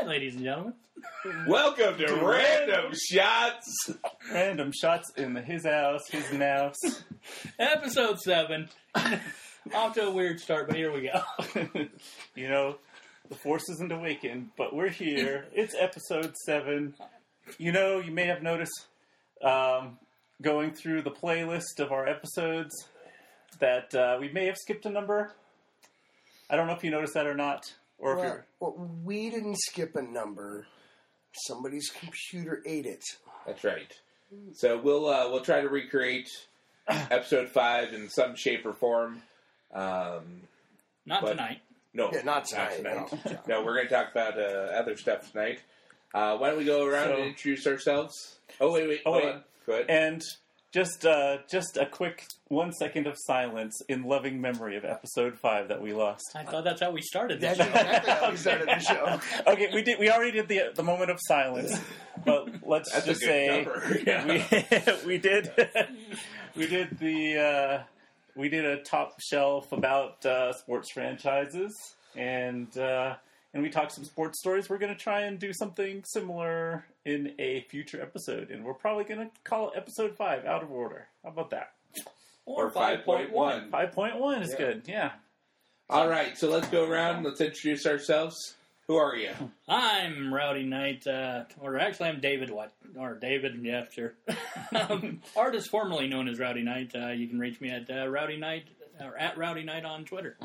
right, ladies and gentlemen. Welcome to Random Shots. Random shots in his house, his mouse. Episode 7. Off to a weird start, but here we go. you know, the force isn't awakened, but we're here. It's episode seven. You know, you may have noticed um, going through the playlist of our episodes that uh, we may have skipped a number. I don't know if you noticed that or not, or if Well, you're. well, we didn't skip a number. Somebody's computer ate it. That's right. So we'll uh, we'll try to recreate episode five in some shape or form. Um, Not But- tonight. no, Yeah, not tonight, No, we're going to talk about uh, other stuff tonight. Uh, why don't we go around So- and introduce ourselves? Oh wait, wait, Oh, hold wait. on. Go ahead. And just uh, just a quick one second of silence in loving memory of episode five that we lost. I thought that's how we started this. That's exactly how we started the show. okay, we did. We already did the the moment of silence, but let's That's just say. Yeah. we we did we did the uh, we did a top shelf about uh, sports franchises and uh, and we talked some sports stories. We're going to try and do something similar in a future episode, and we're probably going to call it episode five out of order. How about that? Or 5.1. Five point one is Yeah. good. Yeah. All right, so let's go around. Let's introduce ourselves. Who are you? I'm Rowdy Knight, uh, or actually, I'm David What? Or David, yeah, sure. um, artist formerly known as Rowdy Knight. Uh, you can reach me at uh, Rowdy Knight, or at Rowdy Knight on Twitter.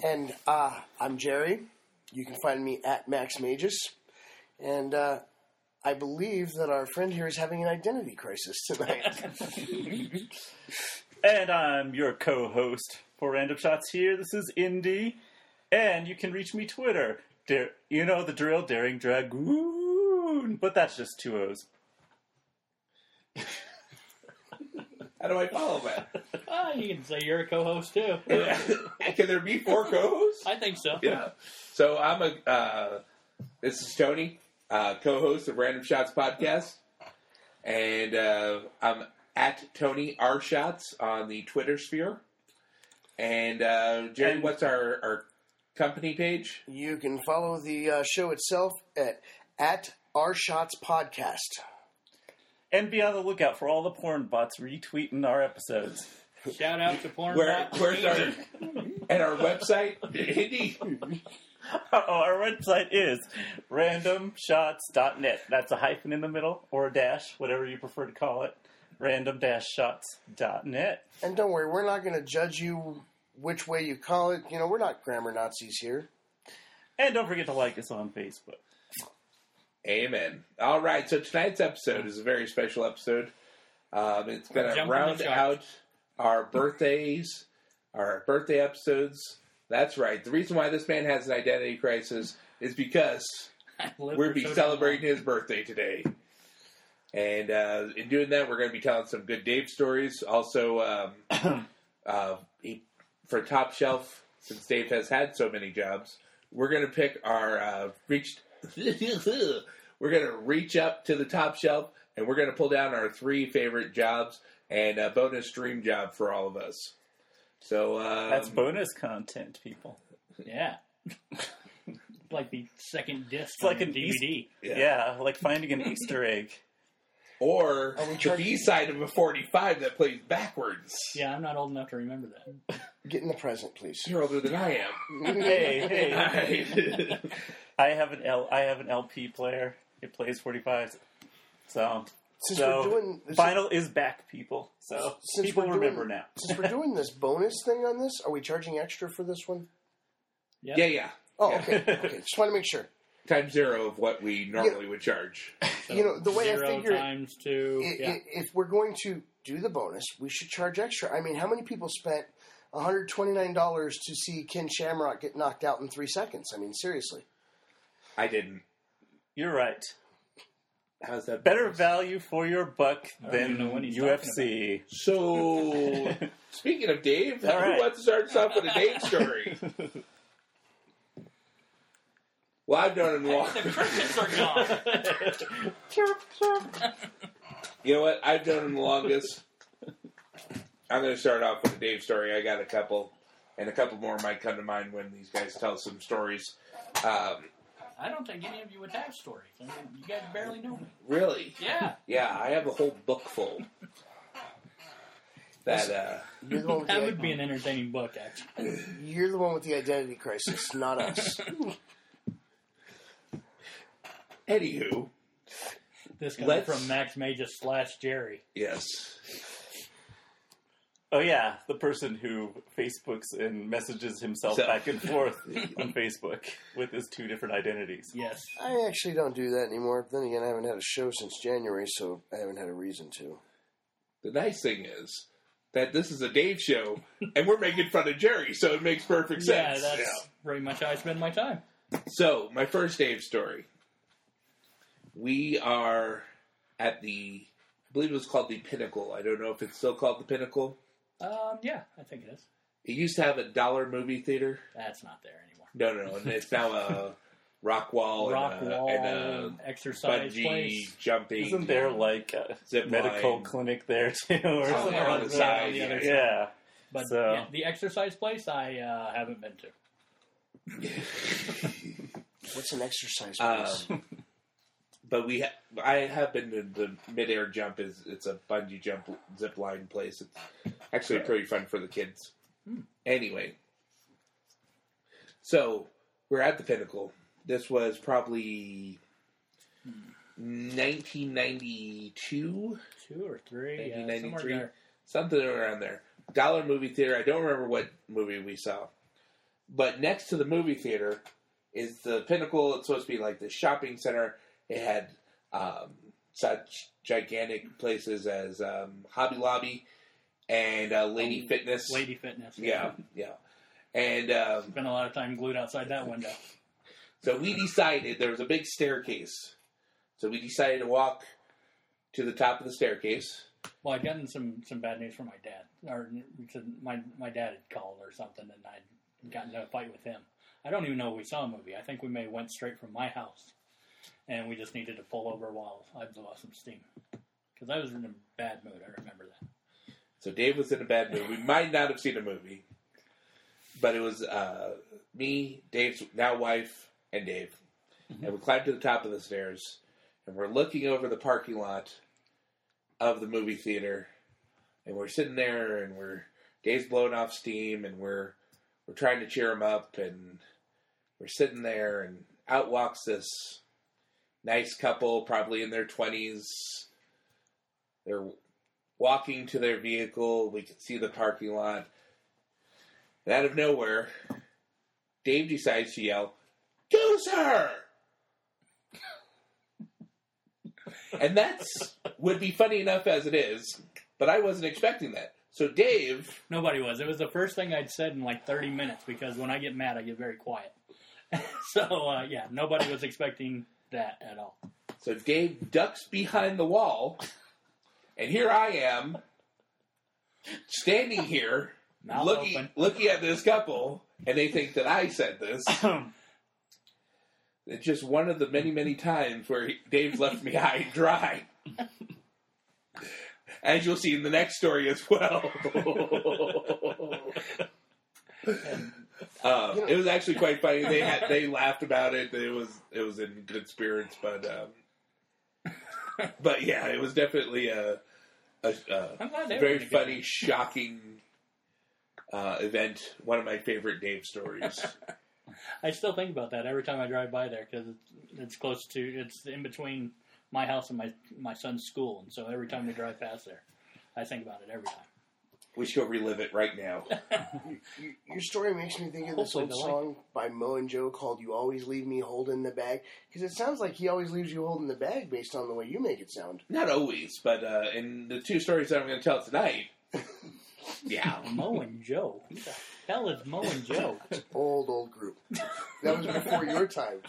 And uh, I'm Jerry. You can find me at Max Magus. And uh, I believe that our friend here is having an identity crisis tonight. And I'm your co-host for Random Shots here. This is Indy, and you can reach me Twitter. Dar- you know the drill, Daring Dragoon, but that's just two O's. How do I follow that? Ah, you can say you're a co-host too. Can there be four co-hosts? I think so. Yeah. So I'm a. Uh, this is Tony, uh, co-host of Random Shots podcast, and uh, I'm at Tony R Shots on the Twitter sphere. And uh, Jerry, And- what's our our company page? you can follow the uh, show itself at, at Our Shots Podcast. And be on the lookout for all the porn bots retweeting our episodes. Shout out to Porn Where Bot. where's our and our website? Indy. Oh, our website is randomshots.net. That's a hyphen in the middle or a dash, whatever you prefer to call it. Random-shots.net. And don't worry, we're not going to judge you which way you call it. You know, we're not grammar Nazis here. And don't forget to like us on Facebook. Amen. All right, so tonight's episode is a very special episode. Um, it's going to round out our birthdays, our birthday episodes. That's right. The reason why this man has an identity crisis is because we're be so celebrating his birthday today. And uh, in doing that, we're going to be telling some good Dave stories. Also, um, uh, for Top Shelf, since Dave has had so many jobs, we're going to pick our uh, reach. we're going to reach up to the top shelf, and we're going to pull down our three favorite jobs and a bonus dream job for all of us. So um, That's bonus content, people. Yeah. like the second disc It's like on an DVD. East- Yeah. Yeah. like finding an Easter egg. or Are we the B side of a forty-five that plays backwards. Yeah, I'm not old enough to remember that. Get in the present, please. You're older than I am. hey, hey. Alright. I have an L. I have an LP player. It plays 45s. So, Since so we're doing this, vinyl is back, people. So Since people we're doing- remember now. since we're doing this bonus thing on this, are we charging extra for this one? Yeah. yeah, yeah. Oh, Yeah. okay. Okay, just want to make sure. Times zero of what we normally would charge. So You know, the way I zero figure it- times two. I- yeah. i- If we're going to do the bonus, we should charge extra. I mean, how many people spent $129 to see Ken Shamrock get knocked out in three seconds? I mean, seriously. I didn't. You're right. How's that Better value for your buck than even know what he's UFC. So, speaking of Dave, All who right. wants to start us off with a Dave story? well, I've done him long. the crickets are gone. You know what? I've done him the longest. I'm going to start off with a Dave story. I got a couple. and a couple more might come to mind when these guys tell some stories. Um, I don't think any of you would have stories. I mean, you guys barely know me. really, Yeah. yeah, I have a whole book full. That uh, You're the one with That the, would be an entertaining book, actually. you're the one with the identity crisis, not us. anywho, This comes Let's- from Max Magus slash Jerry. yes, Oh yeah, the person who Facebooks and messages himself So- back and forth on Facebook with his two different identities. Yes. I actually don't do that anymore. Then again, I haven't had a show since January, so I haven't had a reason to. the nice thing is that this is a Dave show, and we're making fun of Jerry, so it makes perfect sense. Yeah, sense. that's pretty much how I spend my time. So, my first Dave story. We are at the, I believe it was called the Pinnacle. I don't know if it's still called the Pinnacle. Um, yeah, I think it is. It used to have a dollar movie theater. That's not there anymore. No, no, no. And it's now a rock wall Rock and, a, wall, and a exercise bungee place. jumping. Isn't there like a Zip medical line. clinic there too, or Oh, something yeah, on the side, the yeah. Yeah. But So- yeah, the exercise place I uh, haven't been to. What's an exercise Um, place? but we, ha- I have been to the midair jump. is It's a bungee jump zip line place. It's actually pretty fun for the kids. Hmm. Anyway, so we're at the pinnacle. This was probably 1992. Two or three, yeah, somewhere 1993? there. something around there. Dollar movie theater. I don't remember what movie we saw, but next to the movie theater is the pinnacle. It's supposed to be like the shopping center. It had um, such gigantic places as um, Hobby Lobby and uh, Lady Fitness. Lady Fitness. yeah, yeah. And um, Spent a lot of time glued outside that window. so we decided there was a big staircase. So we decided to walk to the top of the staircase. Well, I'd gotten some, some bad news from my dad. Or my my dad had called or something, and I'd gotten in a fight with him. I don't even know if we saw a movie. I think we may have went straight from my house, and we just needed to pull over while I blew off some steam. Because I was in a bad mood. I remember that. So Dave was in a bad mood. We might not have seen a movie, but it was uh, me, Dave's now wife, and Dave. And we climbed to the top of the stairs, and we're looking over the parking lot of the movie theater, and we're sitting there, and we're Dave's blowing off steam, and we're we're trying to cheer him up, and we're sitting there, and out walks this nice couple, probably in their twenties. They're walking to their vehicle. We can see the parking lot. And out of nowhere, Dave decides to yell, Goose her! and that's would be funny enough as it is, but I wasn't expecting that. So Dave, Nobody was. It was the first thing I'd said in like 30 minutes because when I get mad, I get very quiet. so, uh, yeah, nobody was expecting that at all. so Dave ducks behind the wall, and here I am, standing here, Mouth looking open. looking at this couple, and they think that I said this. It's just one of the many, many times where he, Dave's left me high and dry. As you'll see in the next story as well. um, it was actually quite funny. They had they laughed about it. It was it was in good spirits, but um, but yeah, it was definitely a, a, a I'm glad they were very in a good funny, shocking uh, event. One of my favorite Dave stories. I still think about that every time I drive by there because it's, it's close to, it's in between my house and my my son's school, and so every time we drive past there, I think about it every time. We should go relive it right now. Your story makes me think of this Hopefully old they'll like song by Moe and Joe called "You Always Leave Me Holding the Bag" because it sounds like he always leaves you holding the bag based on the way you make it sound. Not always, but uh, in the two stories that I'm going to tell tonight, yeah. Moe and Joe. Who the hell is Moe and Joe? Old old group. That was before your time.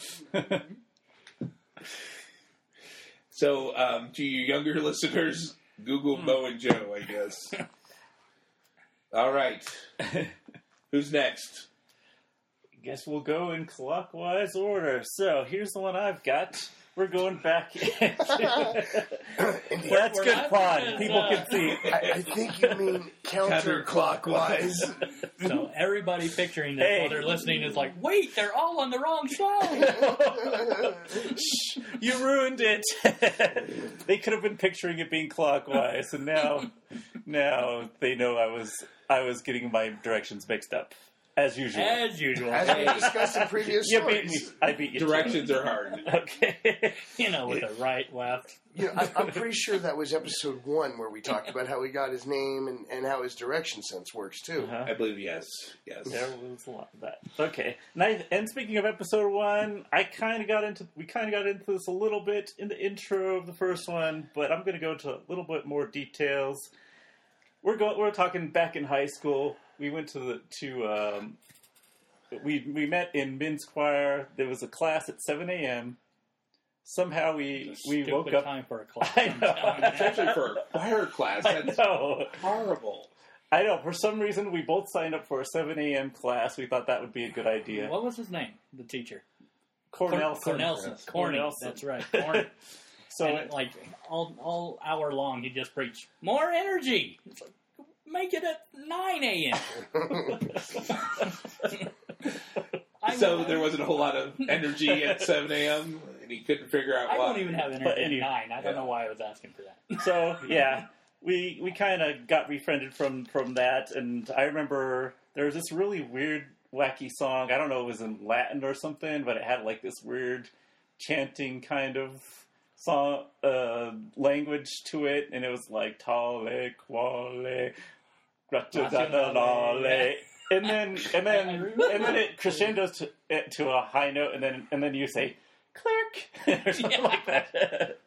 So, um, to you younger listeners, Google Moe and Joe, I guess. All right. Who's next? I Guess we'll go in clockwise order. So here's the one I've got. We're going back. And That's We're good not fun. because, People uh, can see. I, I think you mean counterclockwise. So everybody picturing this Hey. while they're listening is like, wait, they're all on the wrong song. You ruined it. they could have been picturing it being clockwise, and now, now they know I was I was getting my directions mixed up, as usual. As usual. As we discussed in previous you beat stories. me. I beat you. too. Directions are hard. Okay. you know, with the right, left. You know, I, I'm pretty sure that was episode one where we talked about how he got his name and, and how his direction sense works too. Uh-huh. I believe yes, yes. There was a lot of that. Okay. And, I, and speaking of episode one, I kind of got into we kind of got into this a little bit in the intro of the first one, but I'm going to go into a little bit more details. We're going. We're talking back in high school. We went to the to um, we we met in men's choir. There was a class at 7 a.m. Somehow we we woke up. time for a class. I know. Especially for a choir class, I that's know. horrible. I know. For some reason, we both signed up for a 7 a.m. class. We thought that would be a good idea. What was his name? The teacher. Cornell. Cornelson. Corny. Cornelson. That's right. Corny. So and like all all hour long, he just preached more energy. It's like, make it at nine a.m. So there wasn't a whole lot of energy at 7 a.m. and he couldn't figure out why. I why. don't even have energy But at anyway, nine. I don't yeah. know why I was asking for that. so yeah, we we kind of got befriended from from that, and I remember there was this really weird, wacky song. I don't know, it was in Latin or something, but it had like this weird chanting kind of song uh, language to it, and it was like tale quale gratulale. And then, and then, and then it crescendos to, it to a high note, and then, and then you say, "Clerk" or something Yeah. like that.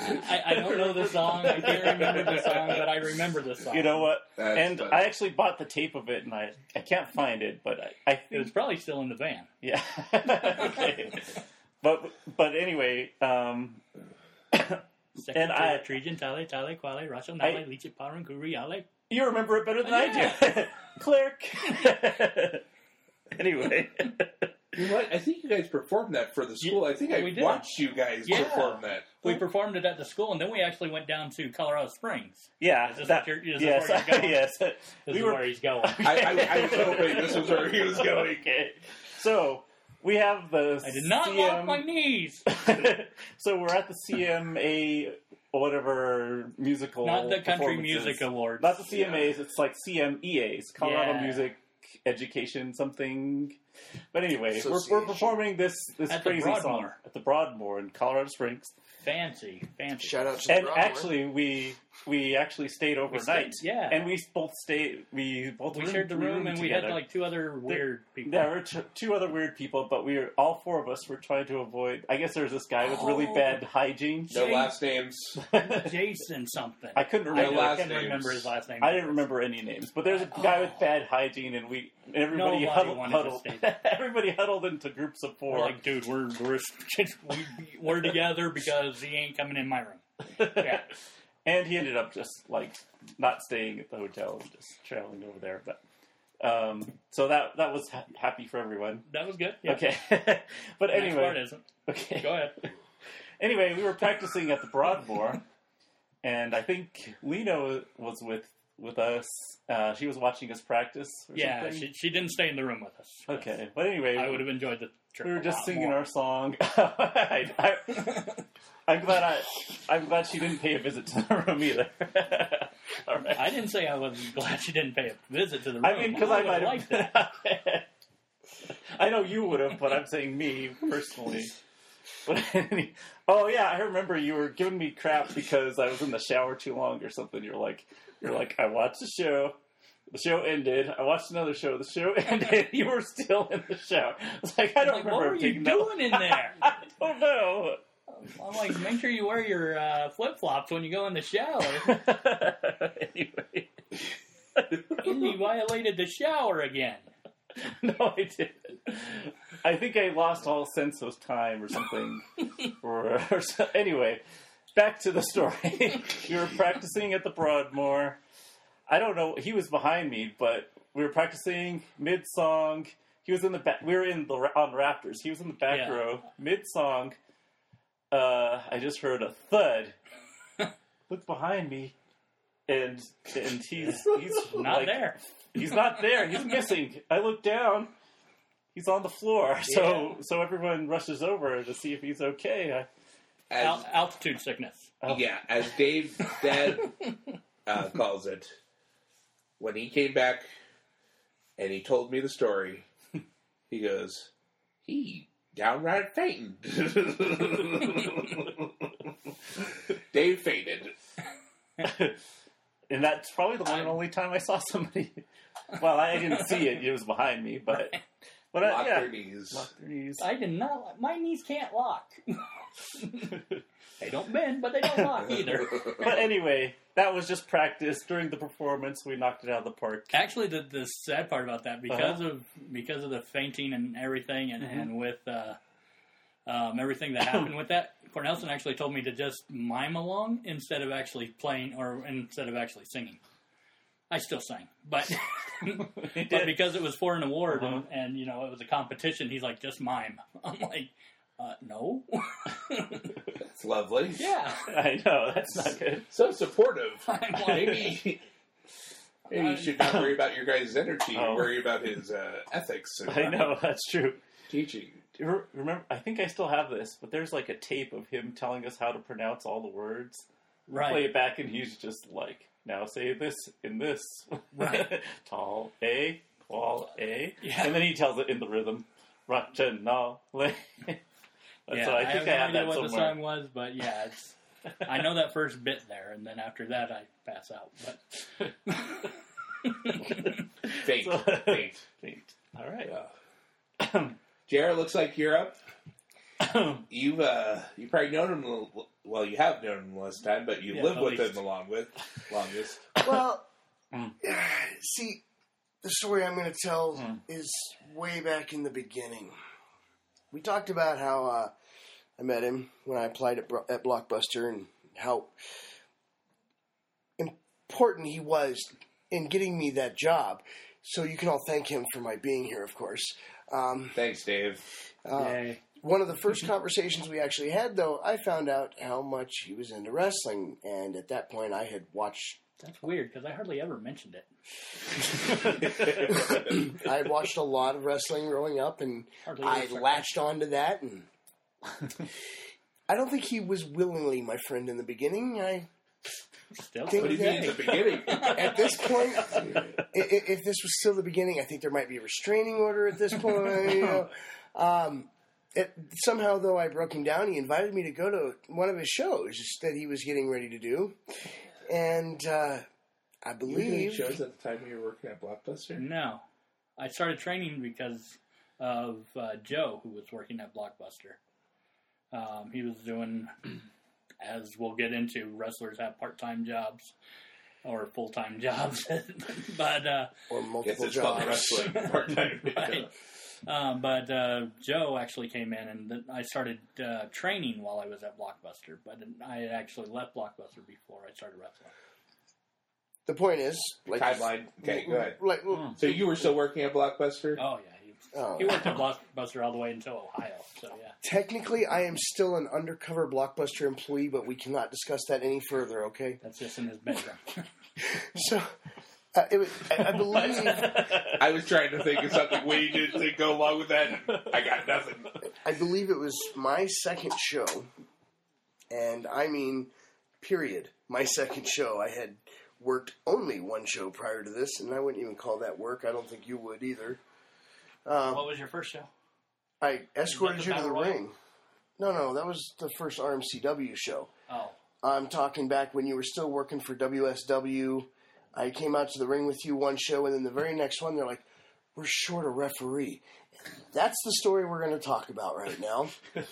I, I don't know the song. I can't remember the song, but I remember the song. You know what? That's and funny. I actually bought the tape of it, and I I can't find it, but I, I It was probably still in the van. yeah. okay. But but anyway, um, And I- Trijan, Tale, Tale, Quale, Russell, I- Nale, Lice, Paran, Kuriale. you remember it better than I do, clerk. anyway, You know what? I think you guys performed that for the school. I think I did. watched you guys Yeah. perform that. We performed it at the school, and then we actually went down to Colorado Springs. yeah, Is this that, what you're- is this yes, where yes. This We is were- where he's going. I, I, I was hoping this was where he was going. Okay, so we have the I did not CM, lock my knees. so we're at the CMA whatever musical Not the Country. Music Awards. Not the CMAs, it's like CMEAs, Colorado Yeah. Music Education something. But anyway, we're, we're performing this this At the crazy song Broadmoor. at the Broadmoor in Colorado Springs. Fancy, fancy. Shout out to the And Broadmoor. actually, we we actually stayed overnight. stayed- yeah. and we both stayed. We both We shared the room, roomed and we together. had like two other weird people. There were t- two other weird people, but we were all four of us were trying to avoid. I guess there was this guy with really Oh. bad hygiene. No Jay- last names. Jason something. I couldn't I, remember. No I last can't names. remember his last name. I didn't remember any names, but there's a guy with bad hygiene, and we and everybody Nobody huddled. wanted to huddled. stay there. everybody huddled into groups of We're four. like, dude, we're we're we, we're together because he ain't coming in my room. Yeah. and he ended up just like not staying at the hotel, and just traveling over there. But um, so that that was ha- happy for everyone. That was good. Yeah. Okay, but Next part anyway, isn't. okay. Go ahead. Anyway, we were practicing at the Broadmoor, and I think Lena was with with us. Uh, she was watching us practice. Or Yeah, something. she, she didn't stay in the room with us. Okay, but anyway, I would have enjoyed the trip. we were just singing more. our song. I, I, I'm glad I, I'm glad she didn't pay a visit to the room either. All right. I didn't say I was glad she didn't pay a visit to the room. I mean, because I would've might liked it. have. I know you would have, but I'm saying me personally. But any- oh yeah, I remember you were giving me crap because I was in the shower too long or something. You're like, you're like, I watched the show. The show ended. I watched another show. The show ended. You were still in the show. It's like I don't Like, remember what were you doing in there? I don't know. I'm like, make sure you wear your uh, flip flops when you go in the shower. anyway, and you violated the shower again. no, I didn't. I think I lost all sense of time or something. or, or so, anyway, back to the story. we were practicing at the Broadmoor. I don't know. He was behind me, but we were practicing mid song. He was in the back. We were in the on Raptors. He was in the back Yeah. row, mid song. uh, I just heard a thud. Look behind me, and and he's he's Not like, there. He's not there. He's missing. I look down. He's on the floor. So so everyone rushes over to see if he's okay. I, As, Al- altitude sickness. Oh. Yeah, as Dave dad uh, calls it, when he came back and he told me the story, he goes, he downright fainted. Dave fainted. and that's probably the one and only time I saw somebody. Well, I didn't see it; it was behind me. But but I, Locked yeah, their knees. Locked their knees. I did not. My knees can't lock. they don't bend, but they don't lock either. But anyway, that was just practice. During the performance, we knocked it out of the park. Actually, the the sad part about that because of because of the fainting and everything, and, and with uh, um, everything that happened with that, Cornelson actually told me to just mime along instead of actually playing or instead of actually singing. I still sang, but but because it was for an award and, and you know it was a competition, he's like just mime. I'm like, uh, no, That's lovely. yeah. I know that's not good. So supportive. I'm like, Maybe, maybe you should not worry about your guys' energy Oh. and worry about his uh, ethics and I know that's true. teaching. Do you Remember, I think I still have this, but there's like a tape of him telling us how to pronounce all the words. Right. Play it back, and he's just like, "Now say this in this." Right. Tall A, tall A, Yeah. and then he tells it in the rhythm. Rachanale. Yeah, so I think I, have have no idea that what the song was, but yeah, it's. I know that first bit there, and then after that, I pass out. But Faint. So- Faint. Neat. All right. Yeah. Jared, looks like you're up. You've uh, you've probably known him. a little- Well, you have known him last time, but you Yeah, lived with least. him along with longest. Well, Mm. see, the story I'm going to tell Mm. is way back in the beginning. We talked about how uh, I met him when I applied at, at Blockbuster and how important he was in getting me that job. So you can all thank him for my being here, of course. Um, Thanks, Dave. uh, yay. One of the first conversations we actually had, though, I found out how much he was into wrestling, and at that point, I had watched. That's weird because I hardly ever mentioned it. I had watched a lot of wrestling growing up, and Hardly I ever latched onto that. And I don't think he was willingly my friend in the beginning. I Still, Think What do you mean at the beginning? at this point, i- i- if this was still the beginning, I think there might be a restraining order at this point. You know, um, it, somehow though, I broke him down. He invited me to go to one of his shows that he was getting ready to do, and uh, I You were doing believe shows at the time you were working at Blockbuster. No, I started training because of uh, Joe, who was working at Blockbuster. Um, he was doing, as we'll get into, wrestlers have part-time jobs or full-time jobs, but uh, or multiple jobs. wrestling part time. Right. Um, but uh, Joe actually came in, and th- I started uh, training while I was at Blockbuster. But I had actually left Blockbuster before I started wrestling. The point is, like Timeline. Okay, go ahead. Like, So you were still working at Blockbuster? Oh yeah, he, oh. he worked at Blockbuster all the way until Ohio. So yeah, technically, I am still an undercover Blockbuster employee, but we cannot discuss that any further. Okay, that's just in his bedroom. so. Uh, it was, I, I believe I was trying to think of something we did to go along with that. I got nothing. I believe it was my second show, and I mean, period. My second show. I had worked only one show prior to this, and I wouldn't even call that work. I don't think you would either. Um, what was your first show? I escorted the you to the Battle Royal? ring. No, no, that was the first RMCW show. Oh, I'm talking back when you were still working for WSW. I came out to the ring with you one show, and then the very next one, they're like, "We're short a referee." That's the story we're going to talk about right now. I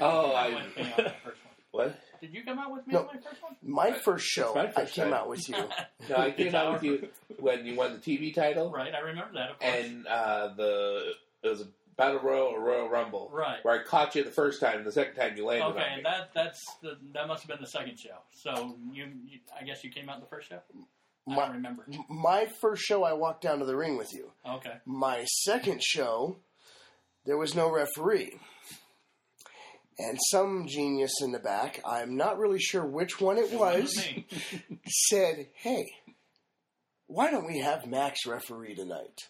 Oh, came out I- with me on my first one. What? Did you come out with me No. on my first one? My first show, my first I came time. out with you. No, I came out with you when you won the TV title, Right, I remember that. Of course. and uh, the it was a Battle Royal or Royal Rumble, right. where I caught you the first time, and the second time you landed on Okay, me. that that's the, that must have been the second show. So you, you, I guess you came out the first show. I My, don't remember. my first show, I walked down to the ring with you. Okay, My second show, there was no referee. and some genius in the back, I'm not really sure which one it was, said, Hey, why don't we have Max referee tonight?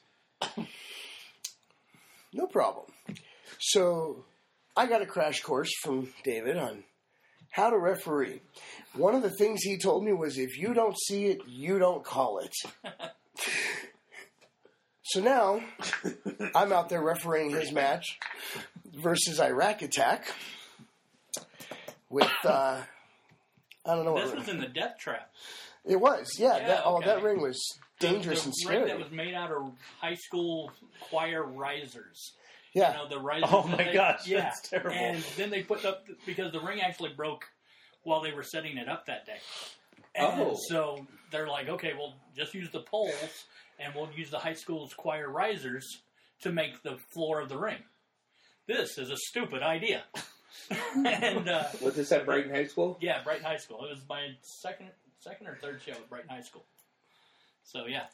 No problem. So I got a crash course from David on how to referee. One of the things he told me was if you don't see it, you don't call it. so now I'm out there refereeing his match versus Iraq Attack with uh, I don't know what This was in the death trap. it was. Yeah, Yeah, that, oh, that ring was dangerous the, and the ring scary. that was made out of high school choir risers. yeah, You know, the risers. Oh my they- gosh, yeah. that's terrible. And then they put up because the ring actually broke while they were setting it up that day. And Oh. so they're like, okay, well, just use the poles, and we'll use the high school's choir risers to make the floor of the ring. This is a stupid idea. and uh, Was this at Brighton High School? yeah, Brighton High School. It was my second, second or third show at Brighton High School. So yeah,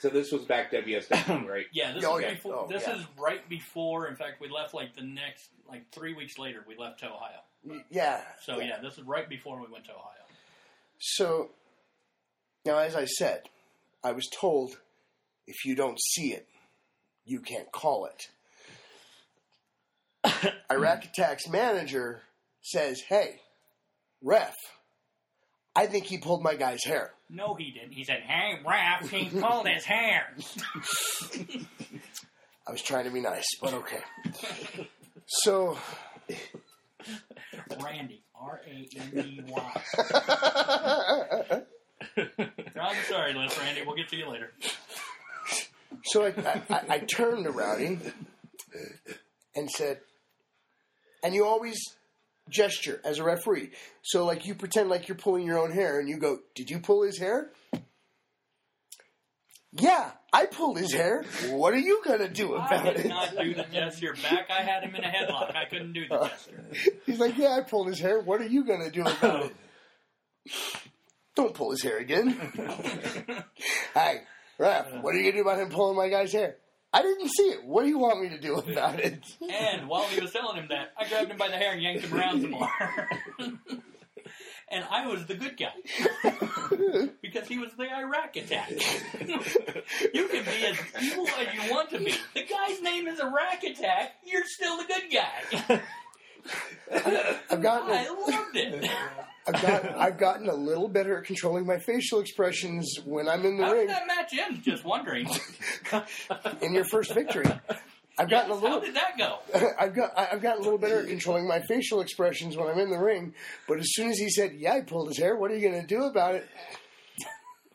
So this was back WSW, right? yeah. This Oh, is yeah. before. Oh, this yeah. is right before. In fact, we left like the next, like three weeks later. We left to Ohio. Yeah. So yeah, this is right before we went to Ohio. So now, as I said, I was told if you don't see it, you can't call it. Iraq Attack's manager says, "Hey, ref, I think he pulled my guy's hair." No, he didn't. He said, "Hey, Raph, he pulled his hair." I was trying to be nice, but okay. So Randy, R A N D Y. I'm sorry, Les Randy. We'll get to you later. So I, I, I- I turned to Rowdy and said, and you always gesture as a referee. So, like, you pretend like you're pulling your own hair and you go, Did you pull his hair? Yeah, I pulled his hair. What are you going to do about I did it? not do the gesture back. I had him in a headlock. I couldn't do the gesture. He's like, Yeah, I pulled his hair. What are you going to do about it? Don't pull his hair again. hey, Ref, what are you going to do about him pulling my guy's hair? I didn't see it. What do you want me to do about it? And while he was telling him that, I grabbed him by the hair and yanked him around some more. and I was the good guy. because he was the Iraq attack. you can be as evil as you want to be. The guy's name is Iraq attack. You're still the good guy. I've gotten I loved it. I've got I've gotten a little better at controlling my facial expressions when I'm in the How did ring. that match end? Just wondering. In your first victory, I've gotten a How little. did that go? I've got I've gotten a little better at controlling my facial expressions when I'm in the ring. But as soon as he said, "Yeah, I pulled his hair," what are you going to do about it?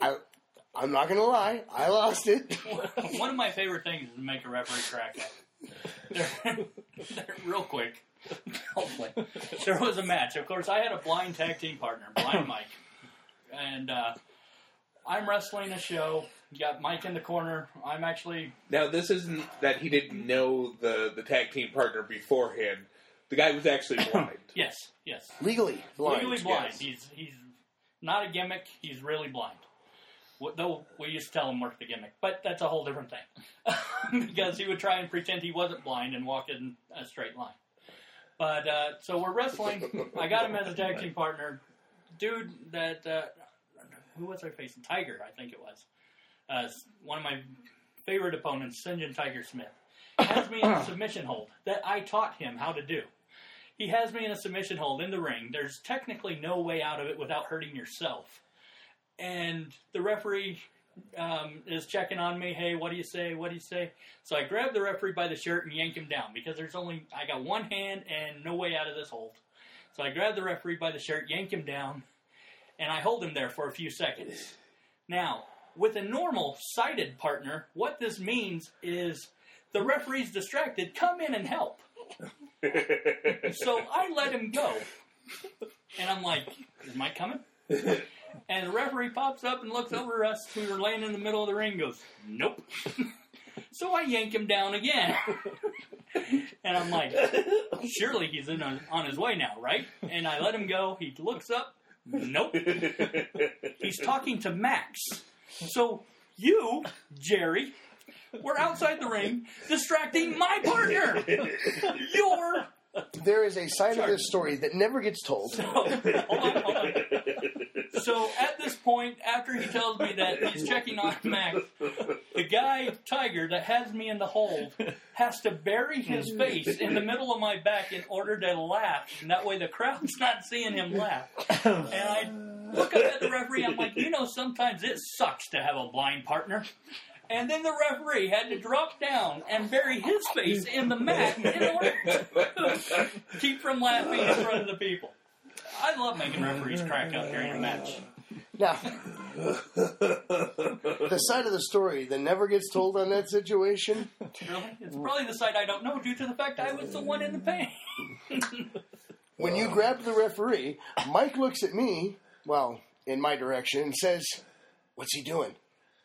I I'm not going to lie, I lost it. One of my favorite things is to make a referee crack up. There- there- real quick. Hopefully. There was a match. Of course, I had a blind tag team partner, Blind Mike. And uh, I'm wrestling a show. You got Mike in the corner. I'm actually. Now this isn't that he didn't know the the tag team partner beforehand. The guy was actually blind. Yes, yes. Legally blind. Legally blind. yes. He's, he's not a gimmick. He's really blind. What- Though we used to tell him work the gimmick, but that's a whole different thing. because he would try and pretend he wasn't blind and walk in a straight line. But uh, so we're wrestling. I got him as a tag team partner. Dude, that uh, who was I facing? Tiger, I think it was. Uh, one of my favorite opponents. John Tiger Smith, has me in a submission hold that I taught him how to do. He has me in a submission hold in the ring. There's technically no way out of it without hurting yourself. And the referee um, is checking on me. Hey, what do you say? What do you say? So I grab the referee by the shirt and yank him down because there's only I got one hand and no way out of this hold. So I grab the referee by the shirt, yank him down, and I hold him there for a few seconds. Now, with a normal sighted partner, what this means is the referee's distracted. Come in and help. So I let him go. And I'm like, is Mike coming? And the referee pops up and looks over us. who are laying in the middle of the ring and goes, nope. So I yank him down again. And I'm like, surely he's in on, on his way now, right? And I let him go. He looks up. Nope. He's talking to Max. So you, Jerry, were outside the ring distracting my partner. You're there is a side of this story that never gets told. hold on, hold on. So at this point, after he tells me that he's checking on Max, the guy Tiger that has me in the hold has to bury his face in the middle of my back in order to laugh, and that way the crowd's not seeing him laugh. And I look up at the referee. I'm like, you know, sometimes it sucks to have a blind partner. And then the referee had to drop down and bury his face in the mat in order to keep from laughing in front of the people. I love making referees crack up during a match. Now, the side of the story that never gets told on that situation. Really? It's probably the side I don't know due to the fact I was the one in the pain. When you grab the referee, Mike looks at me, well, in my direction, and says, What's he doing?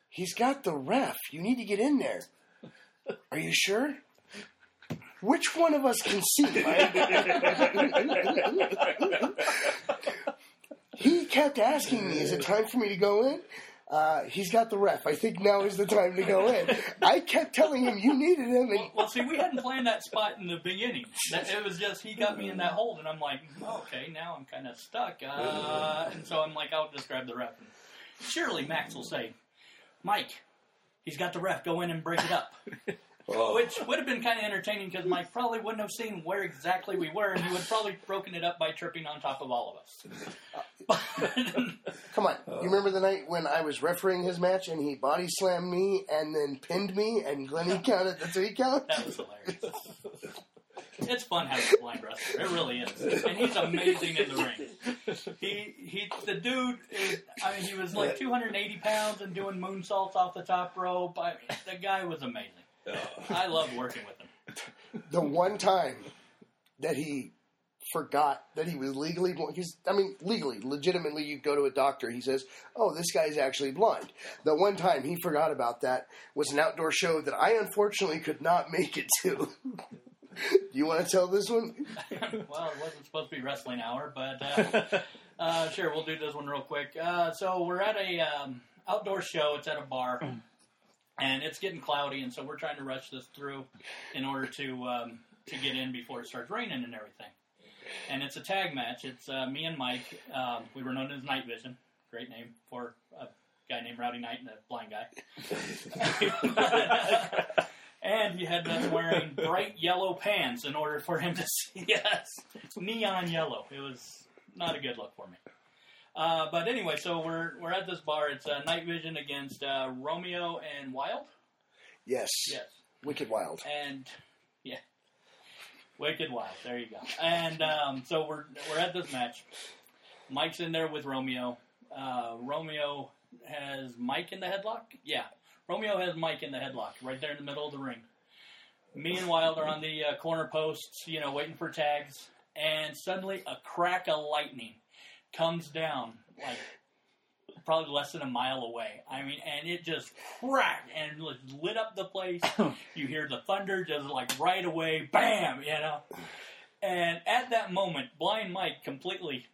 He's got the ref. You need to get in there. Are you sure? Which one of us can see, Mike? he kept asking me, Is it time for me to go in? Uh, he's got the ref. I think now is the time to go in. I kept telling him you needed him, and Well, see, we hadn't planned that spot in the beginning. That, it was just he got me in that hold, and I'm like, okay, now I'm kind of stuck. Uh, and so I'm like, I'll just grab the ref. And surely Max will say, Mike, he's got the ref. Go in and break it up. Oh. Which would have been kind of entertaining because Mike probably wouldn't have seen where exactly we were, and he would probably broken it up by tripping on top of all of us. Come on. You remember the night when I was refereeing his match and he body slammed me and then pinned me and Glennie counted the three count? That was hilarious. It's fun having a blind wrestler. It really is, and he's amazing in the ring. He he, the dude is. I mean, he was like 280 pounds and doing moonsaults off the top rope. I mean, the guy was amazing. I love working with him. The one time that he forgot that he was legally blind, because, I mean, legally, legitimately, you go to a doctor, he says, oh, this guy's actually blind. The one time he forgot about that was an outdoor show that I unfortunately could not make it to. Do you want to tell this one? well, it wasn't supposed to be wrestling hour, but uh, uh, sure, we'll do this one real quick. Uh, so we're at a um, outdoor show. It's at a bar, and it's getting cloudy, and so we're trying to rush this through in order to um, to get in before it starts raining and everything. And it's a tag match. It's uh, me and Mike. Um, we were known as Night Vision. Great name for a guy named Rowdy Knight and a blind guy. and you had us wearing bright yellow pants in order for him to see us. Neon yellow. It was not a good look for me. Uh, but anyway, so we're we're at this bar. It's uh, Night Vision against uh, Romeo and Wild. Yes. Yes, Wicked Wild. and yeah, Wicked Wild. There you go. And um, so we're we're at this match. Mike's in there with Romeo. Uh, Romeo has Mike in the headlock. Yeah, Romeo has Mike in the headlock, right there in the middle of the ring. Me and Wild are on the uh, corner posts, you know, waiting for tags, and suddenly a crack of lightning comes down, like probably less than a mile away. I mean, and it just cracked and lit- up the place. you hear the thunder just like right away, bam, you know. And at that moment, Blind Mike completely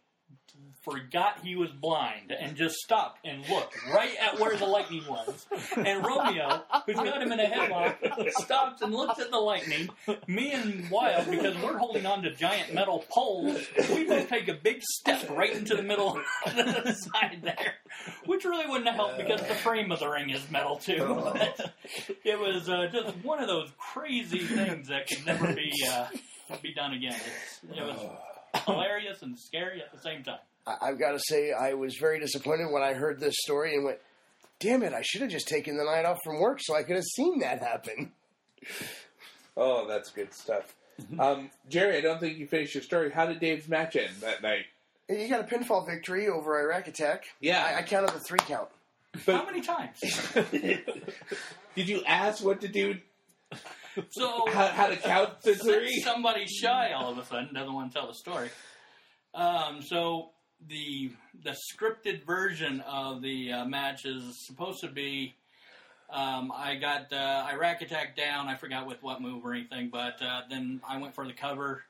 forgot he was blind and just stopped and looked right at where the lightning was. And Romeo, who's got him in a headlock, stops and looks at the lightning. Me and Wild, because we're holding on to giant metal poles, we both take a big step right into the middle of the side there, which really wouldn't have helped because the frame of the ring is metal too. But it was uh, just one of those crazy things that could never be uh, be done again. It's, it was hilarious and scary at the same time. I- I've got to say, I was very disappointed when I heard this story and went, damn it, I should have just taken the night off from work so I could have seen that happen. Oh, that's good stuff. Um, Jerry, I don't think you finished your story. How did Dave's match end that night? You got a pinfall victory over Iraq Attack. Yeah. I, I counted the three count. How many times? Did you ask what to do? So How, how to count the three? somebody shy all of a sudden doesn't want to tell the story. Um, so the the scripted version of the uh, match is supposed to be. Um, I got uh, Iraq attack down. I forgot with what move or anything, but uh, then I went for the cover,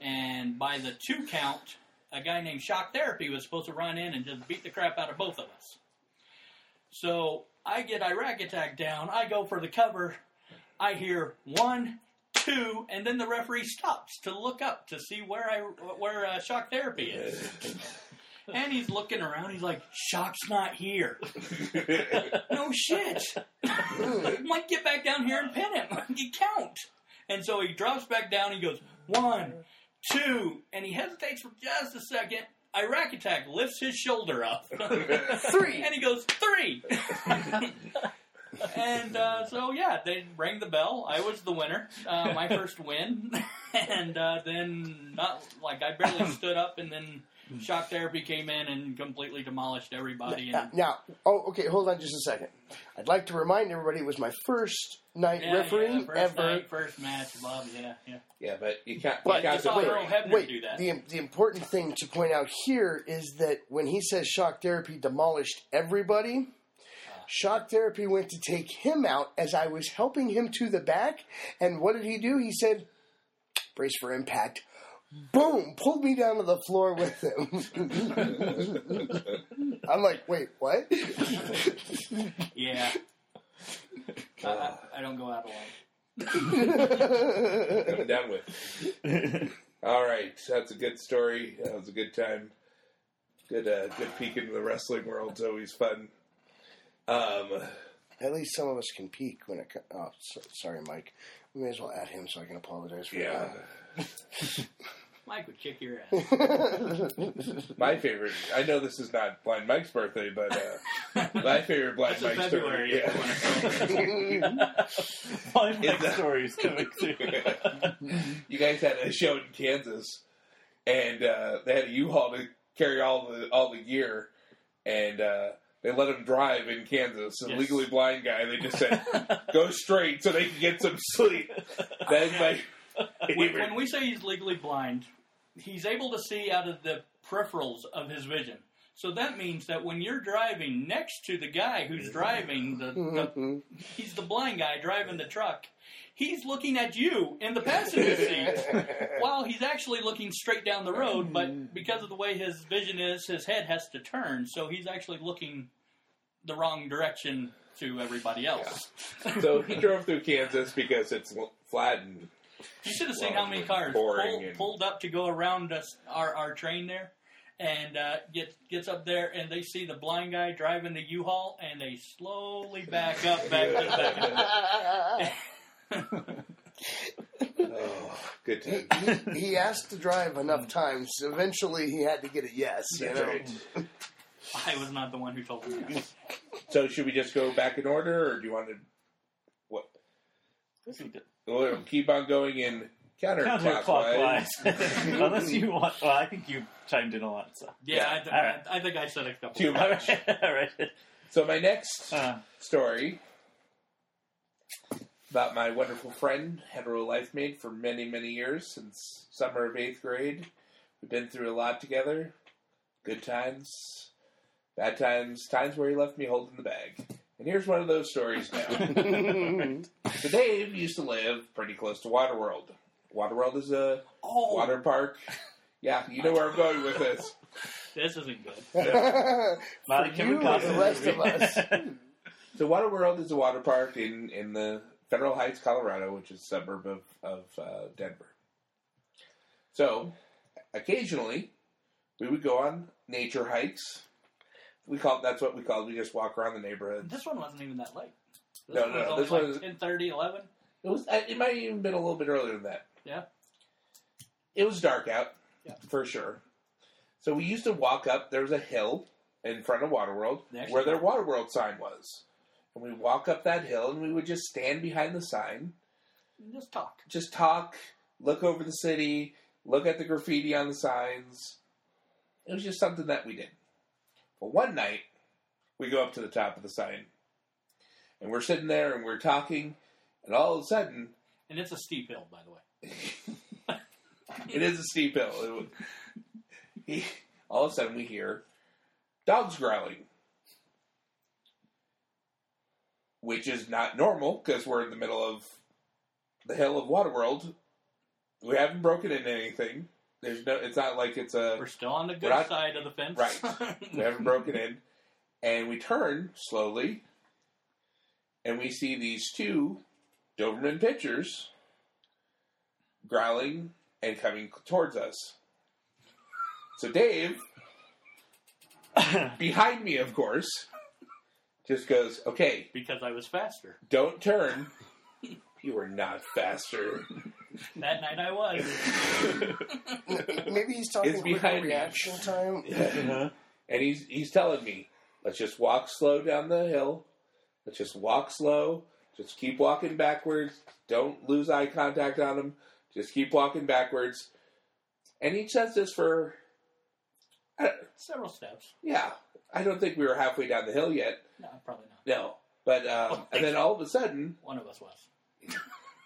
and by the two count, a guy named Shock Therapy was supposed to run in and just beat the crap out of both of us. So I get Iraq attack down. I go for the cover. I hear one, two, and then the referee stops to look up to see where I where uh, shock therapy is. And he's looking around. He's like, "Shock's not here." no shit. Mike, get back down here and pin him. You count. And so he drops back down. He goes one, two, and he hesitates for just a second. Iraq attack lifts his shoulder up. Three. And he goes, three. and uh, so, yeah, they rang the bell. I was the winner. Uh, my first win. and uh, then, not like, I barely stood up, and then Mm. shock therapy came in and completely demolished everybody. Now, And, now, oh, okay, hold on just a second. I'd like to remind everybody it was my first night yeah, refereeing yeah, first ever. night, first match, Bob. Yeah, yeah. yeah, but you can't. But you can't it's all. Earl Hebner Wait, do that. the the important thing to point out here is that when he says shock therapy demolished everybody, ah. shock therapy went to take him out as I was helping him to the back, and what did he do? He said, "Brace for impact." Boom! Pulled me down to the floor with him. I'm like, wait, what? Yeah. I, I, I don't go out alone. Coming down with. All right, that's a good story. That was a good time. Good, uh, good peek into the wrestling world. It's always fun. Um, At least some of us can peek when it. Co- oh, so, sorry, Mike. We may as well add him so I can apologize for yeah, that. Mike would kick your ass. my favorite. I know this is not Blind Mike's birthday, but uh, my favorite Blind That's Mike story. Yeah. Blind Is Mike that- stories coming through. you guys had a show in Kansas, and uh, they had a U-Haul to carry all the all the gear, and uh, they let him drive in Kansas. A Yes. legally blind guy. They just said, "Go straight so they can get some sleep." That's my. when, when we say he's legally blind, he's able to see out of the peripherals of his vision. So that means that when you're driving next to the guy who's driving the, the mm-hmm. he's the blind guy driving the truck, he's looking at you in the passenger seat while he's actually looking straight down the road. But because of the way his vision is, his head has to turn, so he's actually looking the wrong direction to everybody else. so he drove through Kansas because it's l- flat and You should have seen Well, how many cars boring pull, and- pulled up to go around us, our, our train there, and uh, get, gets up there, and they see the blind guy driving the U-Haul, and they slowly back up, back to back. oh, good time. he, he asked to drive enough times. Eventually, he had to get a yes. You know? right. I was not the one who told him that. So should we just go back in order, or do you want to? What? We'll keep on going in counterclockwise. Counterclockwise. Unless you want. Well, I think you chimed in a lot. So. Yeah, I, th- All right. I, I think I said a couple. Too much. All right. So my next Uh, story about my wonderful friend, hetero life mate for many, many years since summer of eighth grade. We've been through a lot together. Good times, bad times, times where he left me holding the bag. And here's one of those stories now. so Dave used to live pretty close to Waterworld. Waterworld is a Oh, water park. Yeah, you know where I'm going with this. this isn't good. not For you and the rest of us. So Waterworld is a water park in, in the Federal Heights, Colorado, which is a suburb of, of uh, Denver. So occasionally we would go on nature hikes. We call that's what we call it. We just walk around the neighborhood. This one wasn't even that late. This No, one no, was only this one like is- 10, 11. It was it might have even been a little bit earlier than that. Yeah. It was dark out, Yeah. for sure. So we used to walk up. There was a hill in front of Waterworld They actually where their Waterworld sign was, and we walk up that hill and we would just stand behind the sign Just talk. just talk, look over the city, look at the graffiti on the signs. It was just something that we did. But one night, we go up to the top of the sign, and we're sitting there and we're talking, and all of a sudden, And it's a steep hill, by the way. it is a steep hill. It would- he, all of a sudden, we hear dogs growling, which is not normal because we're in the middle of the hill of Waterworld. We haven't broken into anything. There's no. It's not like it's a. We're still on the good not- side of the fence. Right. We haven't broken in, and we turn slowly, and we see these two Doberman pitchers growling and coming towards us. So Dave, behind me, of course, just goes, "Okay, because I was faster. don't turn." You were not faster. That night I was. Maybe he's talking It's quicker behind me. reaction time. Uh-huh. And he's he's telling me, let's just walk slow down the hill. Let's just walk slow. Just keep walking backwards. Don't lose eye contact on him. Just keep walking backwards. And he says this for, Several steps. yeah, I don't think we were halfway down the hill yet. No, probably not. No. But, um, and then all of a sudden, One of us was.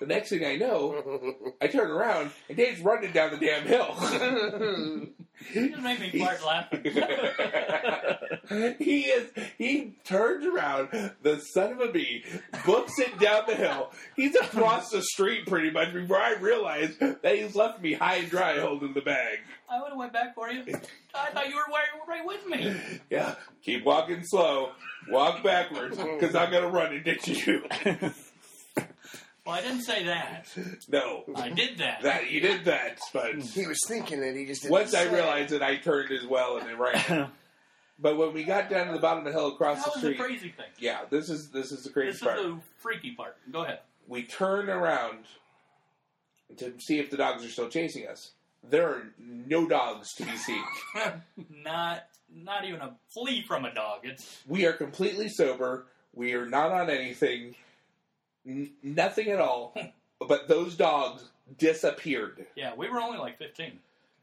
The next thing I know, I turn around and Dave's running down the damn hill. You just made me fart laughing. he is. He turns around. The son of a bee books it down the hill. He's across the street pretty much before I realize that he's left me high and dry holding the bag. I would have went back for you. I thought you were right, right with me. Yeah, keep walking slow. Walk backwards because I'm gonna run and ditch you. Well, I didn't say that. no, I did that. that you did that, but he was thinking it. He just didn't once I say it. realized it, I turned as well and then ran. But when we got down to the bottom of the hill across that the was the street, crazy thing. yeah, this is this is the crazy This is part. the freaky part. Go ahead. we turn around to see if the dogs are still chasing us. There are no dogs to be seen. not not even a flea from a dog. It's We are completely sober. We are not on anything. N- nothing at all. But those dogs disappeared. yeah. We were only like 15.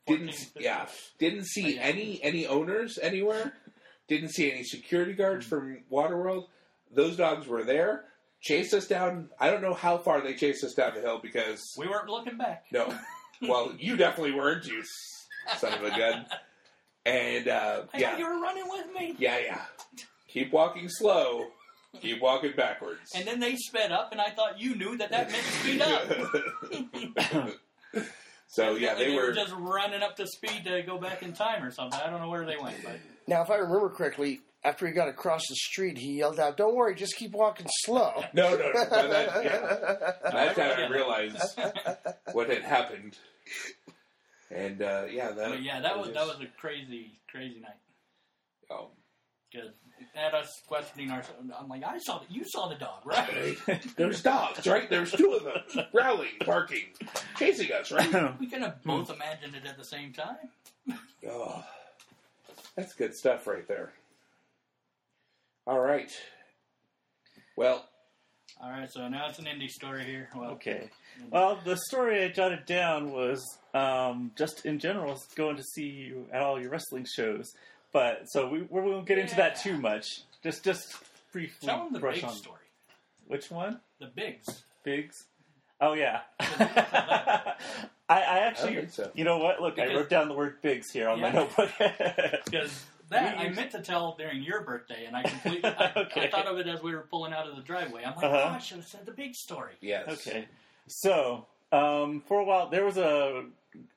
14, Didn't 15. yeah. Didn't see Yeah. any any owners anywhere. Didn't see any security guards from Waterworld. Those dogs were there. Chased us down. I don't know how far they chased us down the hill because We weren't looking back. No. Well, you definitely weren't, you son of a gun. And uh, I yeah, you were running with me. yeah, yeah. Keep walking slow. Keep walking backwards. And then they sped up, and I thought you knew that that meant speed up. so yeah, they were. just running up to speed to go back in time or something. I don't know where they went, but Now, if I remember correctly, after he got across the street, he yelled out, "Don't worry, just keep walking slow." No, no, no. By that, yeah. By that time, I realized what had happened. And uh, yeah, that. But yeah, that was just- that was a crazy, crazy night. oh. Because had us questioning ourselves. I'm like, I saw the, you saw the dog, right? There's dogs, right? There's two of them, growling, barking, chasing us, right? We could have both imagined it at the same time. Oh, that's good stuff right there. All right. Well, All right, so now it's an Indy story here. Well, Okay. Well, the story I jotted down was um, just in general going to see you at all your wrestling shows. But so we, we won't get into that too much. Just just briefly tell them the brush big on story. which one. The Biggs. Biggs. Oh yeah. I, I actually, think so. you know what? Look, I Because- wrote down the word "Biggs" here on my Yeah. notebook. Because that We I used- meant to tell during your birthday, and I completely I, Okay. I thought of it as we were pulling out of the driveway. I'm like, Uh-huh. oh, I should have said the big story. yes. Okay. So, um, for a while, there was a,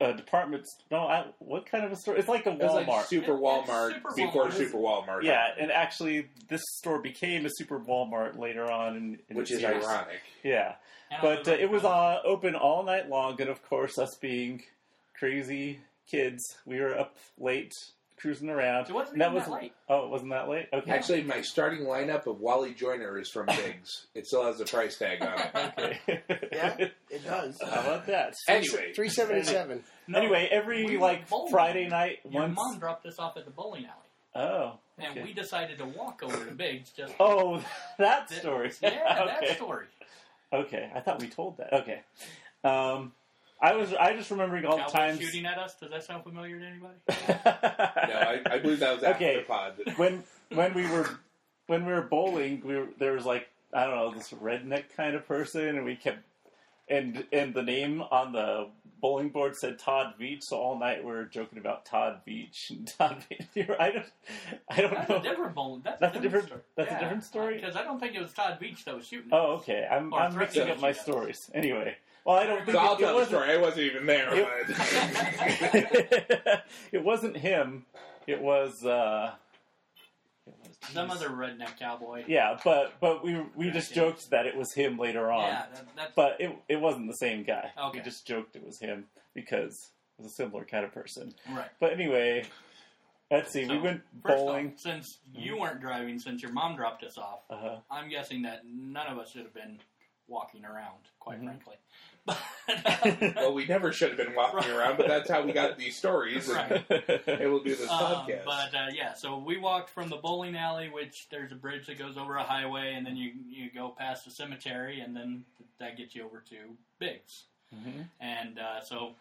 a department. No, I, what kind of a store? It's like a It was Walmart. like Super It- Walmart Super before Walmart. Super Walmart. yeah, and actually, this store became a Super Walmart later on. In, in Which is series. ironic. Yeah, And but uh, it was oh, uh, open all night long, and of course, us being crazy kids, we were up late cruising around. It wasn't And even that late. Oh, it wasn't that late. Okay. Actually, my starting lineup of Wally Joyner is from Biggs. it still has a price tag on it. okay. Yeah, it does. How about that? Anyway, Three seventy-seven. no, anyway, every we like bowling. Friday night, Your once. mom dropped us off at the bowling alley, Oh. and we decided to walk over to Biggs. Just Oh, that story. yeah, okay. that story. Okay, I thought we told that. Okay. Um, I was. I just remembering all the Cowboy times shooting at us. Does that sound familiar to anybody? no, I, I believe that was after Okay. pod. when when we were when we were bowling, we were, there was like I don't know this redneck kind of person, and we kept and and the name on the bowling board said Todd Beach, so all night we were joking about Todd Beach and Todd Beach. I don't I don't That's know. a different bowling. That's, That's a a different. different- that's a different story? Because I don't think it was Todd Beach that was shooting. Oh, okay. I'm I'm mixing up my shoot at us. stories. Anyway, well, I don't think So I'll it, it tell the wasn't. story. I wasn't even there. but- it wasn't him. It was uh, it was Some other redneck cowboy. Yeah, but but we we just Yeah. joked that it was him later on. Yeah, that, that's But it it wasn't the same guy. Okay. We just joked it was him because it was a similar kind of person. right. But anyway, let's see. we So, went First bowling. off, since you weren't driving, since your mom dropped us off, Uh-huh. I'm guessing that none of us should have been walking around, quite Mhm. frankly. But, Well, we never should have been walking around, but that's how we got these stories. And Right. and we'll do this um, podcast. but uh, yeah, so we walked from the bowling alley, which there's a bridge that goes over a highway, and then you you go past the cemetery, and then that gets you over to Biggs. Mhm. And uh, so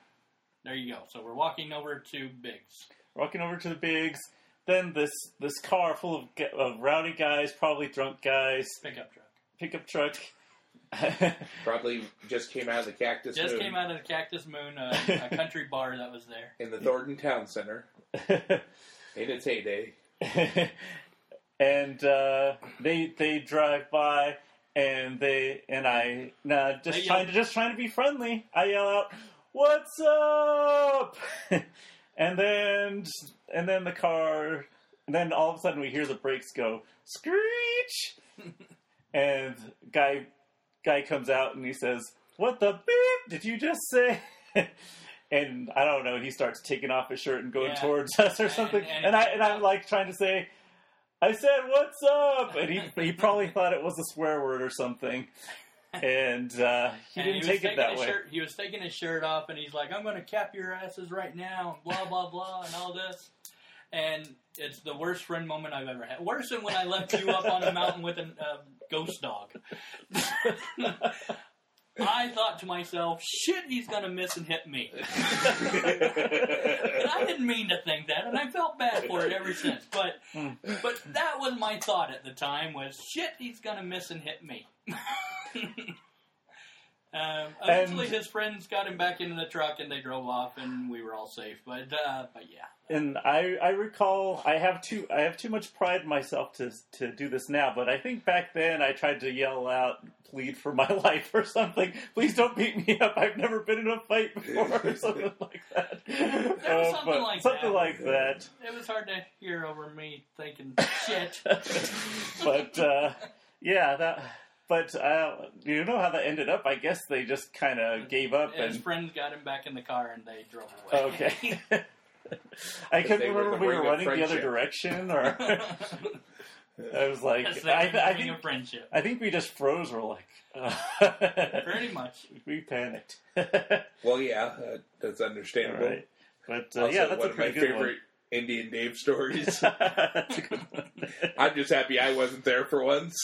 there you go. So we're walking over to Biggs. Walking over to the Biggs. Then this this car full of, of rowdy guys, probably drunk guys, Pickup truck. pickup truck. Probably just came out of the Cactus Just Moon came out of the Cactus Moon, a, a country bar that was there. in the Thornton Town Center in its heyday. and uh, they they drive by and they and I nah, just They trying yell- to just trying to be friendly. I yell out, "What's up?" and then and then the car and then all of a sudden we hear the brakes go screech and guy guy comes out and he says, "What the beep did you just say?" And I don't know. He starts taking off his shirt and going Yeah. towards us or And- something. and- And, I and I'm like trying to say, I said, "What's up?" And he he probably thought it was a swear word or something, and uh, he And didn't was take it taking that his way. Shirt, he was taking his shirt off, and he's like, "I'm going to cap your asses right now," blah blah blah, and all this. And it's the worst friend moment I've ever had. Worse than when I left you up on a mountain with a uh, ghost dog. I thought to myself, "Shit, he's to miss and hit me." And I didn't mean to think that, and I felt bad for it ever since. But but that was my thought at the time was shit, he's gonna miss and hit me. um, eventually, And- his friends got him back into the truck, and they drove off, and we were all safe. But uh, but yeah, And I, I recall I have too I have too much pride in myself to to do this now, but I think back then I tried to yell out, plead for my life or something. Please don't beat me up. I've never been in a fight before or something like that. Uh, something but like something that. like that. it was hard to hear over me thinking shit. but uh, yeah, that. But uh, you know how that ended up? I guess they just kind of gave up His and friends got him back in the car, and they drove away. okay. I couldn't remember if we were of running the other direction or. I was like, I, the I think of friendship. I think we just froze. We're like, uh, Pretty much. we panicked. Well, yeah, uh, that's understandable. right, but uh, Also, yeah, that's one a of my pretty good favorite Indian Dave stories. that's a good one. I'm just happy I wasn't there for once.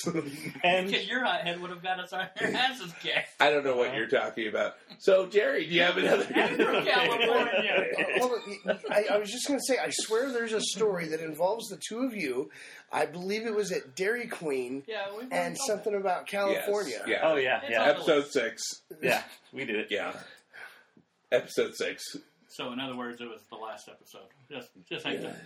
and Because your hothead would have got us our asses kicked. I don't know what you're talking about. So, Jerry, do you have another? Andrew, California. Hold on, I, I was just going to say, I swear there's a story that involves the two of you. I believe it was at Dairy Queen Yeah, we and something about California. Yes, yeah. oh yeah, yeah, Episode six. yeah, we did it. Yeah. Episode six. So, in other words, it was the last episode. Just, just like that.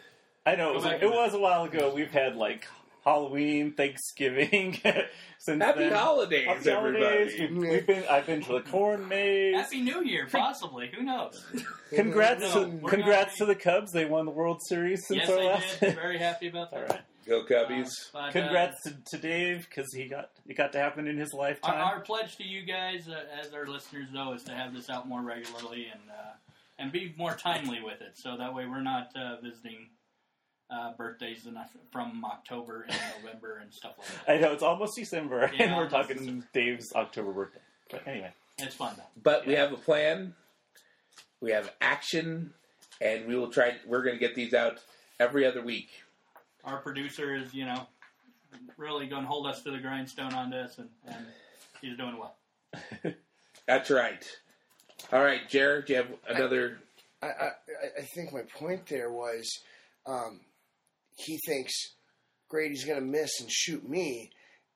I know it was, it was a while ago. We've had like Halloween, Thanksgiving. since Happy then. holidays, Happy holidays. everybody. We've, we've been. I've been to the corn maze. Happy New Year, possibly. Who knows? Congrats No, to congrats gonna to the Cubs. They won the World Series since yes, our I last. did. Very happy about that. All right. Go Cubbies. Uh, but, Congrats to, to Dave because he got it got to happen in his Uh, our, lifetime. our pledge to you guys, uh, as our listeners know, is to have this out more regularly and uh, and be more timely with it. So that way, we're not uh, visiting uh, birthdays in, from October and November and stuff like that. I know it's almost December, Yeah, and we're talking December. Dave's October birthday. But anyway, It's fun though. But we have a plan. We have action, and we will try. We're going to get these out every other week. Our producer is, you know, really going to hold us to the grindstone on this, and, and he's doing well. That's right. All right, Jared, do you have another? I, I, I think my point there was um, he thinks Grady's going to miss and shoot me.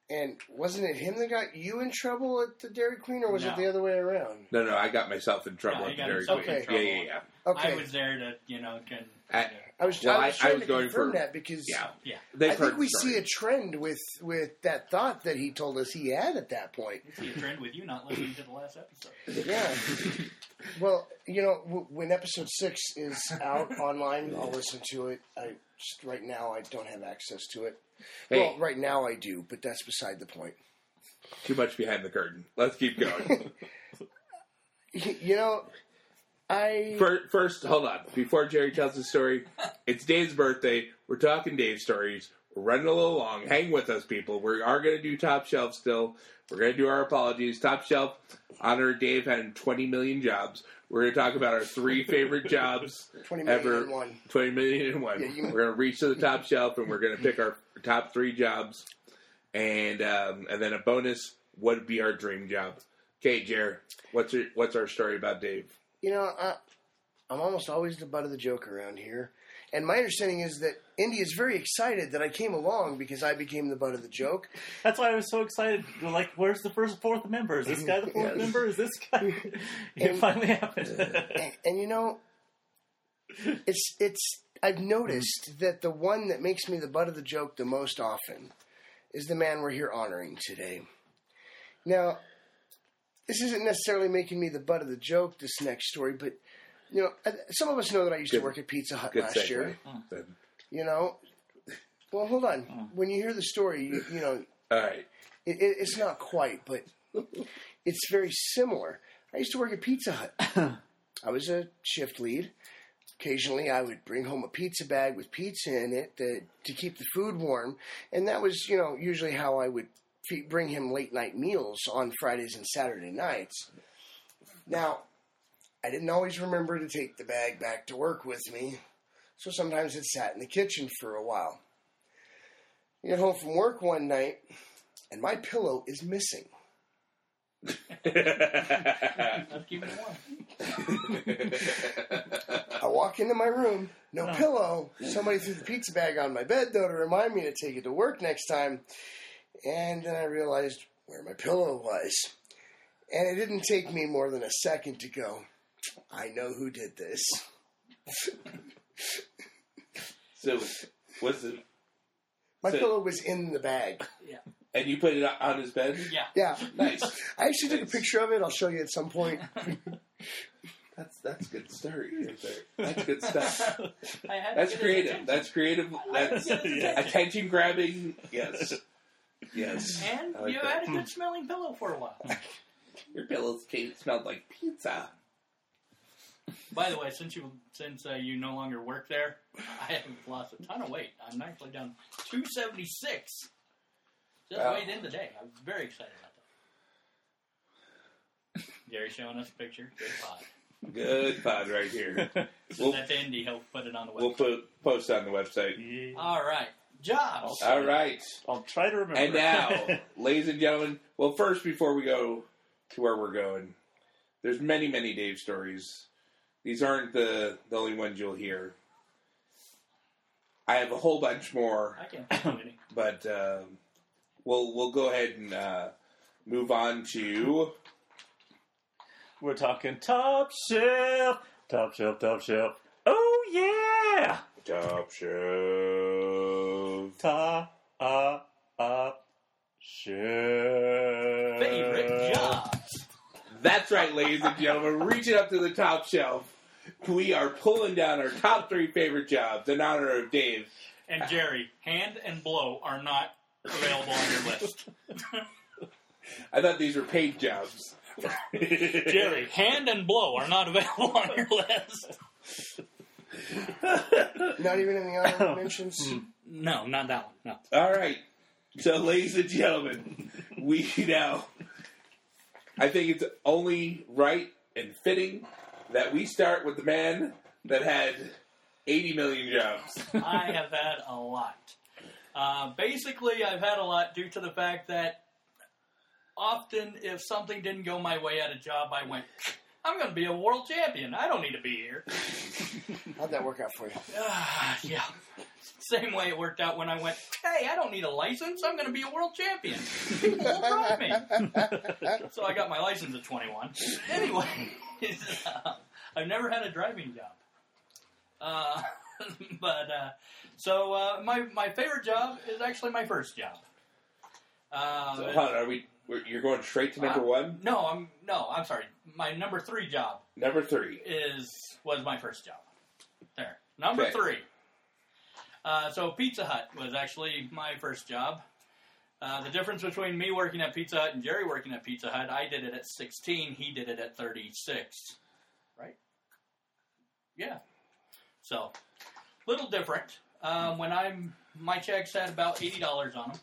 And wasn't it him that got you in trouble at the Dairy Queen, or was No. it the other way around? No, no, I got myself in trouble Yeah, at he the got Dairy himself Queen. in Yeah, trouble. yeah, yeah. Okay. I was there to, you know, can. I- I was, Well, I was I- I trying was to going confirm for- that because Yeah, yeah. I think we the see a trend with with that thought that he told us he had at that point. I see a trend with you not listening to the last episode. Yeah. well, you know, w- when episode six is out online, I'll listen to it. I just right now I don't have access to it. Hey. Well, right now I do, but that's beside the point. Too much behind the curtain. Let's keep going. You know, I Fir- First, hold on. Before Jerry tells his story, it's Dave's birthday. We're talking Dave stories. We're running a little long. Hang with us, people. We are going to do Top Shelf still. We're going to do our apologies. Top Shelf, honor Dave having 20 million jobs. We're going to talk about our three favorite jobs twenty million ever. and one. 20 million and one. Yeah, you- We're going to reach to the top shelf and we're going to pick our top three jobs. And um, and then a bonus what would be our dream job. Okay, Jer, what's your, what's our story about Dave? You know, I, I'm almost always the butt of the joke around here. And my understanding is that Indy is very excited that I came along because I became the butt of the joke. That's why I was so excited. Like, where's the first fourth member? Is this guy the fourth Yes. member? Is this guy? it And- finally happened. And, and you know, it's it's. I've noticed that the one that makes me the butt of the joke the most often is the man we're here honoring today. Now, this isn't necessarily making me the butt of the joke. This next story, but you know, some of us know that I used Good- to work at Pizza Hut last segue. year. Mm. Then. You know, well, hold on. Mm. When you hear the story, you, you know, All right. it, it, it's not quite, but it's very similar. I used to work at Pizza Hut. I was a shift lead. Occasionally, I would bring home a pizza bag with pizza in it to, to keep the food warm, and that was, you know, usually how I would fe- bring him late night meals on Fridays and Saturday nights. Now, I didn't always remember to take the bag back to work with me, so sometimes it sat in the kitchen for a while. I get home from work one night, and my pillow is missing. Let's keep it warm. I walk into my room, no pillow. Somebody threw the pizza bag on my bed, though, to remind me to take it to work next time. And then I realized where my pillow was. And it didn't take me more than a second to go, I know who did this. so, what's the. My So- pillow was in the bag. Yeah. And you put it on his bed? Yeah. Yeah. Nice. I actually took a picture of it. I'll show you at some point. That's that's good story right there. That's good stuff. I had That's get his creative. attention. That's creative. That's Get his Yeah. attention. attention grabbing. Yes. Yes. And like you that. had a good smelling pillow for a while. Your pillows came, smelled like pizza. By the way, since you since uh, you no longer work there, I have lost a ton of weight. I'm actually down 276. Just Wow. weighed in today. I'm very excited about that. Gary showing us a picture. Good pod. Good pod right here. Send We'll- that to Indy. He'll put it on the website. We'll put post on the website. Yeah. All right, jobs. All right. I'll try to remember. And now, ladies and gentlemen, well, first, before we go to where we're going, there's many, many Dave stories. These aren't the, the only ones you'll hear. I have a whole bunch more, I can't think any. but um, we'll we'll go ahead and uh, move on to We're talking top shelf, top shelf, top shelf. Oh yeah, Top Shelf. Top uh, uh, shelf. Favorite jobs. That's right, ladies and gentlemen. Reaching up to the top shelf, we are pulling down our top three favorite jobs in honor of Dave. And Jerry, hand and blow are not available on your list. I thought these were paid jobs. Jerry, hand and blow are not available on your list. Not even in the honorable mentions. No, not that one. No. All right. So, ladies and gentlemen, we now, I think it's only right and fitting that we start with the man that had 80 million jobs. I have had a lot. Uh, basically, I've had a lot due to the fact that often, if something didn't go my way at a job, I went, I'm going to be a world champion. I don't need to be here. How'd that work out for you? Ah, yeah. Same way it worked out when I went, hey, I don't need a license. I'm going to be a world champion. People will drive me. so I got my license at 21. Anyway, uh, I've never had a driving job. Uh, but uh, so uh, my my favorite job is actually my first job. Uh, So, on, are we? You're going straight to number one. no, I'm no, I'm sorry. My number three job Number three. is was my first job. There, number Okay. three. Uh, so Pizza Hut was actually my first job. Uh, the difference between me working at Pizza Hut and Jerry working at Pizza Hut, I did it at 16. He did it at 36. Right? Yeah. So, little different. Um, when I'm my checks had about eighty dollars on them.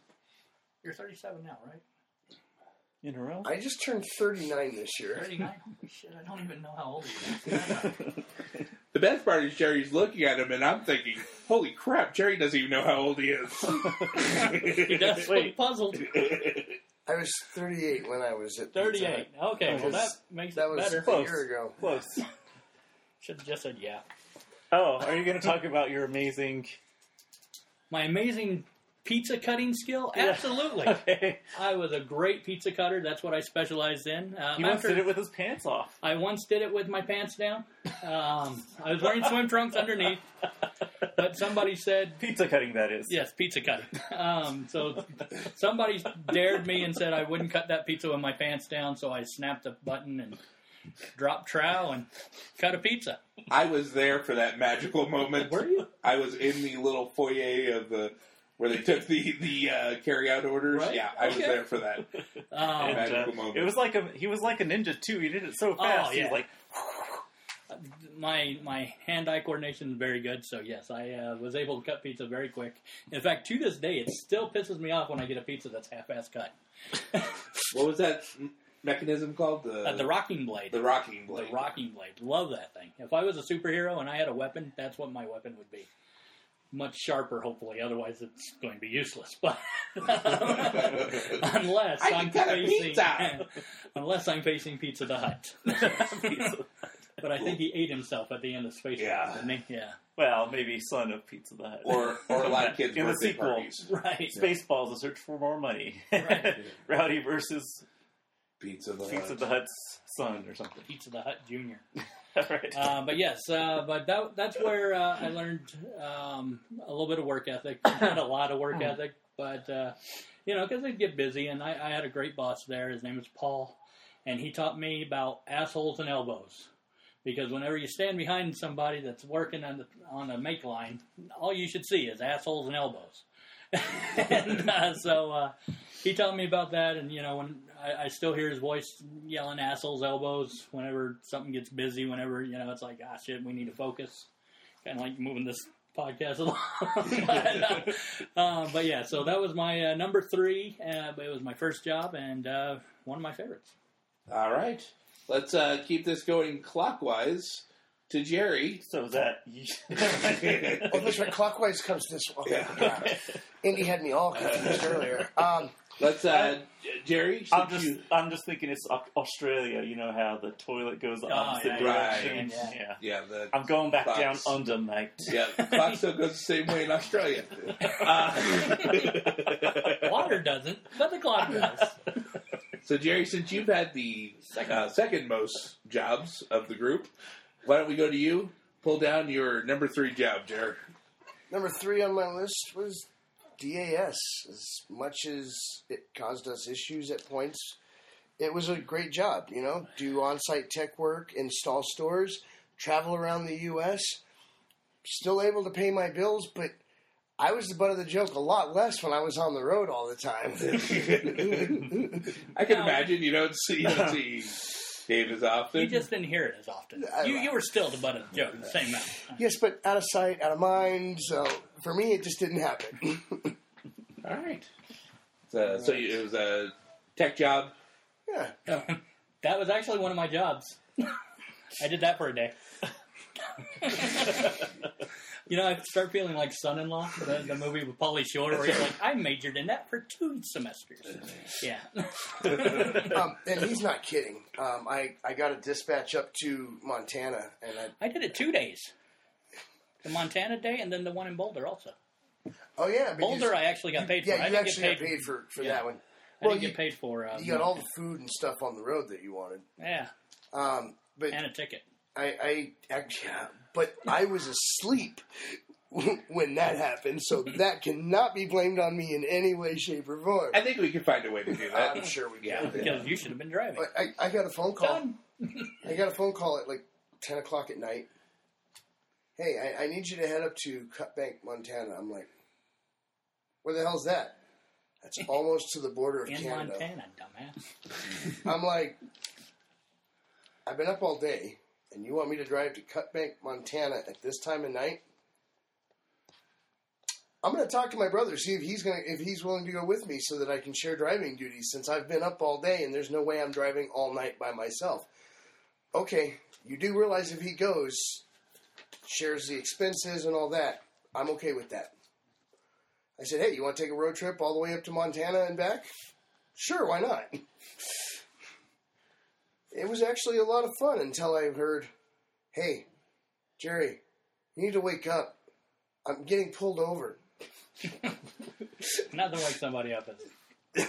You're 37 now, right? In a row? I just turned 39 this year. 39. Shit, I don't even know how old he is. The best part is Jerry's looking at him, and I'm thinking, "Holy crap! Jerry doesn't even know how old he is." He does Wait. look puzzled. I was 38 when I was at 38. Hut. Okay, well that Because makes That it was better. a Close. year ago. Close. Should have just said yeah. Oh, are you going to talk about your amazing? My amazing pizza cutting skill? Yeah. Absolutely. Okay. I was a great pizza cutter. That's what I specialized in. Um, He once after- did it with his pants off. I once did it with my pants down. Um, I was wearing swim trunks underneath, but somebody said, Pizza cutting, that is. Yes, pizza cutting. Um, so somebody dared me and said I wouldn't cut that pizza with my pants down, so I snapped a button and dropped trowel and cut a pizza. I was there for that magical moment. Were you? I was in the little foyer of the where they took the the uh, carry out orders. Right. Yeah, I was Okay. there for that. Um, And, uh, Magical moment. it was like a he was like a ninja too. He did it so fast. He yeah. was like, my my hand-eye coordination is very good, so yes, I uh, was able to cut pizza very quick. In fact, to this day, it still pisses me off when I get a pizza that's half-ass cut. What was that mechanism called? The Uh, the rocking blade. the rocking blade. The rocking blade. Love that thing. If I was a superhero and I had a weapon, that's what my weapon would be. Much sharper, hopefully. Otherwise, it's going to be useless. But unless I I'm cut a facing, pizza. unless I'm facing Pizza the Hut. but I think he ate himself at the end of Space Yeah. Race, didn't he? Yeah. well, maybe son of Pizza the Hut, or or a lot of kids' in the birthday sequel. parties. Right. Spaceballs: A Search for More Money. Right. Rowdy versus Pizza the Pizza Hut. the Hut's son or something. Pizza the Hut Junior. right. Uh, but yes, uh, but that, that's where uh, I learned um, a little bit of work ethic. Not a lot of work ethic, but uh, you know, because they'd get busy, and I, I had a great boss there. His name was Paul, and he taught me about assholes and elbows. Because whenever you stand behind somebody that's working on the on a make line, all you should see is assholes and elbows. and uh, so uh, he taught me about that, and you know, when I, I still hear his voice yelling assholes, elbows, whenever something gets busy, whenever you know, it's like, ah, shit, we need to focus. Kind of like moving this podcast along. but, uh, uh, but yeah, so that was my uh, number three. Uh, but it was my first job and uh, one of my favorites. All right, let's uh, keep this going clockwise to Jerry. So is that Oh, this way, clockwise comes this way. Yeah. Indy had me all confused earlier. Um, Let's uh, Jerry. I'm just you- I'm just thinking it's Australia. You know how the toilet goes the Oh, opposite yeah, direction. right. Yeah. yeah. yeah the I'm going back Clocks. down under, mate. yeah clock still goes the same way in Australia. Uh, Water doesn't, but the clock does. So, Jerry, since you've had the uh, second most jobs of the group, why don't we go to you? Pull down your number three job, Jerry. number three on my list was DAS. As much as it caused us issues at points, it was a great job. You know, do on-site tech work, install stores, travel around the U.S. Still able to pay my bills, but I was the butt of the joke a lot less when I was on the road all the time. I can No. imagine you don't see, you don't see Dave as often. You just didn't hear it as often. I- You, you were still the butt of the joke, the same amount. yes, but out of sight, out of mind. So for me, it just didn't happen. All right. So, so you, it was a tech job. yeah. Oh, that was actually one of my jobs. I did that for a day. You know, I start feeling like Son-in-Law, the, the movie with Pauly Shore, where he's like, I majored in that for two semesters. Yeah. Um, and he's not kidding. Um, I, I got a dispatch up to Montana, and I I did it two days. The Montana day and then the one in Boulder also. oh yeah, Boulder, you, I actually got paid for. yeah, I you didn't actually get got paid for for yeah. that one. I well, didn't you- get paid for. Uh, You got all the food and stuff on the road that you wanted, yeah, um, but and a ticket. I, I actually, yeah, but I was asleep when that happened, so that cannot be blamed on me in any way, shape, or form. I think we can find a way to do that. I'm sure we Yeah. can. Because you should have been driving. But I, I got a phone call. I got a phone call at like ten o'clock at night. Hey, I, I need you to head up to Cut Bank, Montana. I'm like, where the hell's that? That's almost to the border of In Canada. Montana, dumbass. I'm like, I've been up all day, and you want me to drive to Cut Bank, Montana at this time of night? I'm going to talk to my brother, see if he's going to, if he's willing to go with me, so that I can share driving duties. Since I've been up all day, and there's no way I'm driving all night by myself. Okay, you do realize if he goes, shares the expenses and all that. I'm okay with that. I said, hey, you want to take a road trip all the way up to Montana and back? Sure, why not? It was actually a lot of fun until I heard, hey, Jerry, you need to wake up. I'm getting pulled over. Nothing like somebody up as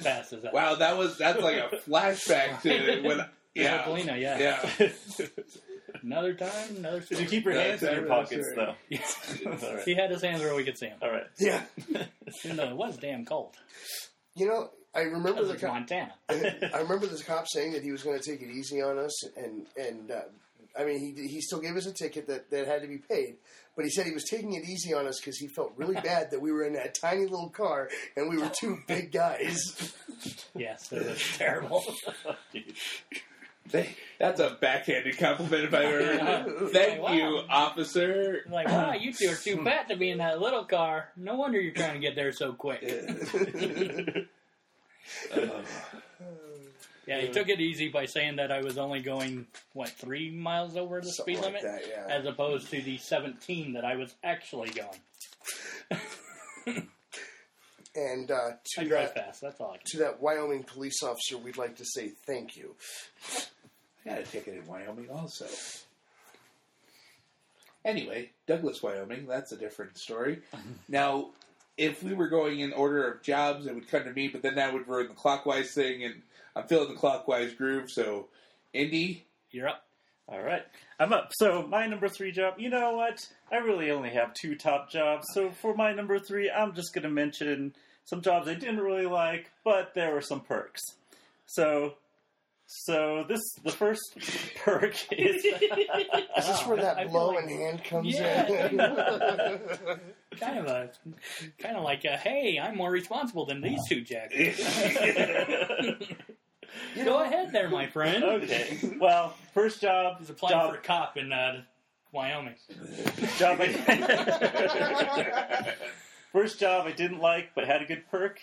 fast as that. Wow, that was that's like a flashback to when yeah Polina, yeah. yeah. Another time, another Did you keep your hands in your pockets, right. though? Yes. All right. He had his hands where we could see him. All right. Yeah. Even though it was damn cold. You know, I remember the cop, Montana. I remember this cop saying that he was going to take it easy on us, and and uh, I mean he he still gave us a ticket that, that had to be paid, but he said he was taking it easy on us because he felt really bad that we were in that tiny little car and we were two big guys. Yes, it was terrible. They- That's a backhanded compliment if I've ever heard. Thank Wow. you, officer. like, wow, you two are too fat to be in that little car. No wonder you're trying to get there so quick. Yeah, he took it easy by saying that I was only going, what, three miles over the Something speed like limit? that, yeah. As opposed to the 17 that I was actually going. And uh, I drive that, fast, that's all I can to that Wyoming police officer, we'd like to say thank you. I got a ticket in Wyoming also. Anyway, Douglas, Wyoming, that's a different story. now, if we were going in order of jobs, it would come to me, but then that would ruin the clockwise thing, and I'm feeling the clockwise groove, so Indy, You're up. All right. I'm up. So my number three job. You know what? I really only have two top jobs. So for my number three, I'm just going to mention some jobs I didn't really like, but there were some perks. So, so this the first perk is Is this where I that feel blow like- in hand comes Yeah. in? Kind of a, kind of like a, hey, I'm more responsible than these two jacks. You Go know, ahead there, my friend. okay. Well, first job He's applying job for a cop in uh, Wyoming. job. I, first job I didn't like, but had a good perk.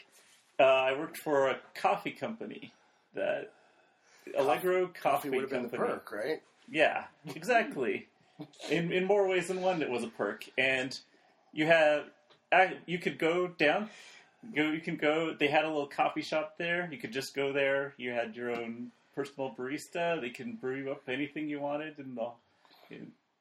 Uh, I worked for a coffee company that Allegro Coffee, Coffee would have been the Company. perk, right? Yeah, exactly. in in more ways than one, it was a perk, and you have I, uh, you could go down, go. You can go. They had a little coffee shop there. You could just go there. You had your own personal barista. They can brew you up anything you wanted in the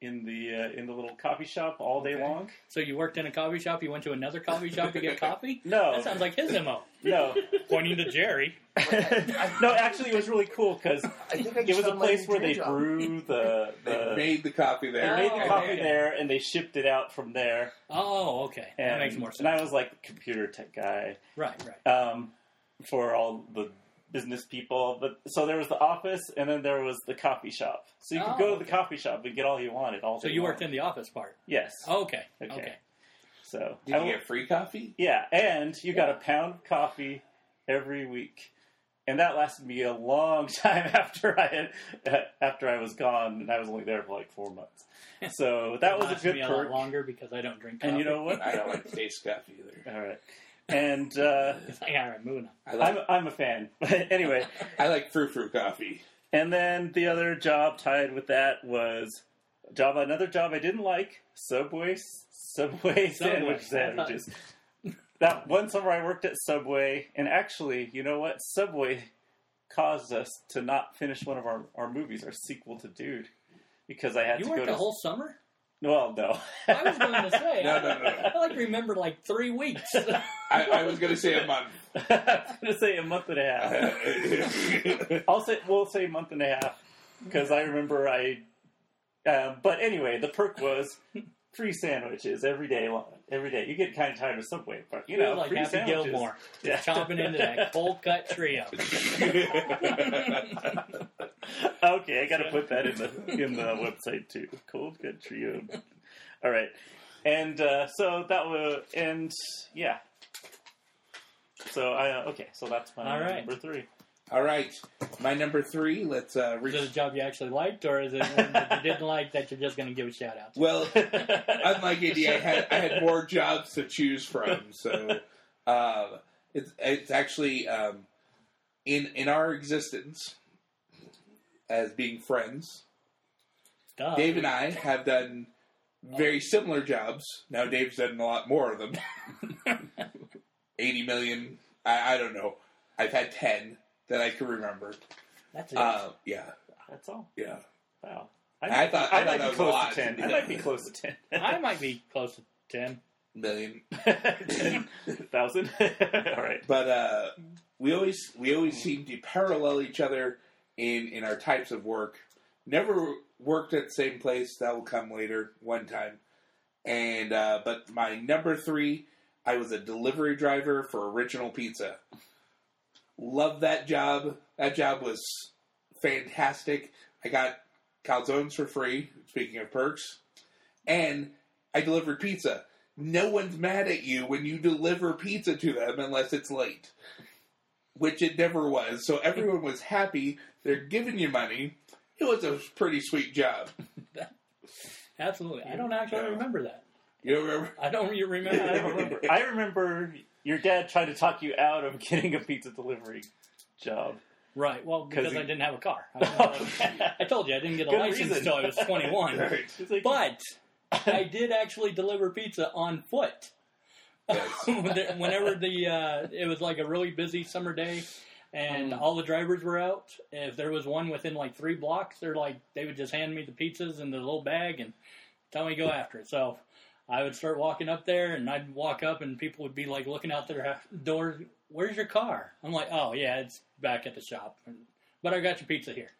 in, in the uh, in the little coffee shop all day Okay. long. So you worked in a coffee shop. You went to another coffee shop to get coffee. No. that sounds like his mo. No, Pointing to Jerry. no. Actually, it was really cool because I think it was a place where they job. brew the they made the coffee there. They made the Oh, coffee okay. there, and they shipped it out from there. Oh, okay. And, that makes more sense. And I was like the computer tech guy right, right. um, for all the business people. But so there was the office, and then there was the coffee shop. So you could Oh, go to the oh, okay. coffee shop and get all you wanted. All So you worked in the office part. Yes. Oh, okay. Okay. Okay. So Did I you w- get free coffee? yeah, and you got a pound of coffee every week. And that lasted me a long time after I had after I was gone, and I was only there for like four months. So that was a Lasted good me a lot longer because I don't drink coffee. And you know what? I don't like to taste coffee either. All right. And uh, It's like, all right, moving on. I like, I'm I'm a fan. Anyway, I like frou frou coffee. And then the other job tied with that was a job another job I didn't like, Subway Subway sandwich sandwiches. That one summer I worked at Subway and actually, you know what? Subway caused us to not finish one of our, our movies, our sequel to Dude. Because I had You to worked go the to whole summer. Well, no. I was going to say. No, I, no, no. I like remember like three weeks. I, I was going to say a month. I was gonna say a month and a half. I'll say we'll say a month and a half. because I remember I. Uh, but anyway, the perk was free sandwiches every day. Every day, you get kind of tired of Subway, but you know, like free Happy sandwiches. Gilmore, Yeah. chomping into that cold cut trio. okay, I got to put that in the in the website too. Cold cut Trio. All right, and uh, so that was and yeah. So I uh, okay, so that's my All right. number three. All right, my number three. Let's uh, Is it a job you actually liked, or is it one that you didn't like that you're just going to give a shout out to? Well, unlike Andy, I had I had more jobs to choose from, so uh, it's it's actually um, in in our existence as being friends. Duh. Dave and I have done very similar jobs. Now Dave's done a lot more of them. Eighty million. I, I don't know. I've had ten that I can remember. That's it. Uh, yeah, That's all. yeah. Wow. I thought- I I thought might that be was close to ten. I might be close to ten. I might be close to 10. Million. ten thousand. all right. But uh, we always we always seem to parallel each other in in our types of work. Never worked at the same place. That will come later one time. And uh, but my number three, I was a delivery driver for Original Pizza. Love that job. That job was fantastic. I got calzones for free. Speaking of perks, and I delivered pizza. No one's mad at you when you deliver pizza to them unless it's late, which it never was. So everyone was happy. They're giving you money. It was a pretty sweet job. Absolutely. I don't actually Yeah. remember that. You don't remember? I don't re- remember. I remember. I remember your dad tried to talk you out of getting a pizza delivery job. Right. Well, 'Cause because he- I didn't have a car. I, have I told you I didn't get a license reason. until I was 21. Right. Like, But I did actually deliver pizza on foot. Yes. Whenever the uh, it was like a really busy summer day, and Mm. all the drivers were out. If there was one within like three blocks, they're like they would just hand me the pizzas in the little bag and tell me to go after it. So I would start walking up there, and I'd walk up, and people would be like looking out their doors. Where's your car? I'm like, oh yeah, it's back at the shop, but I got your pizza here.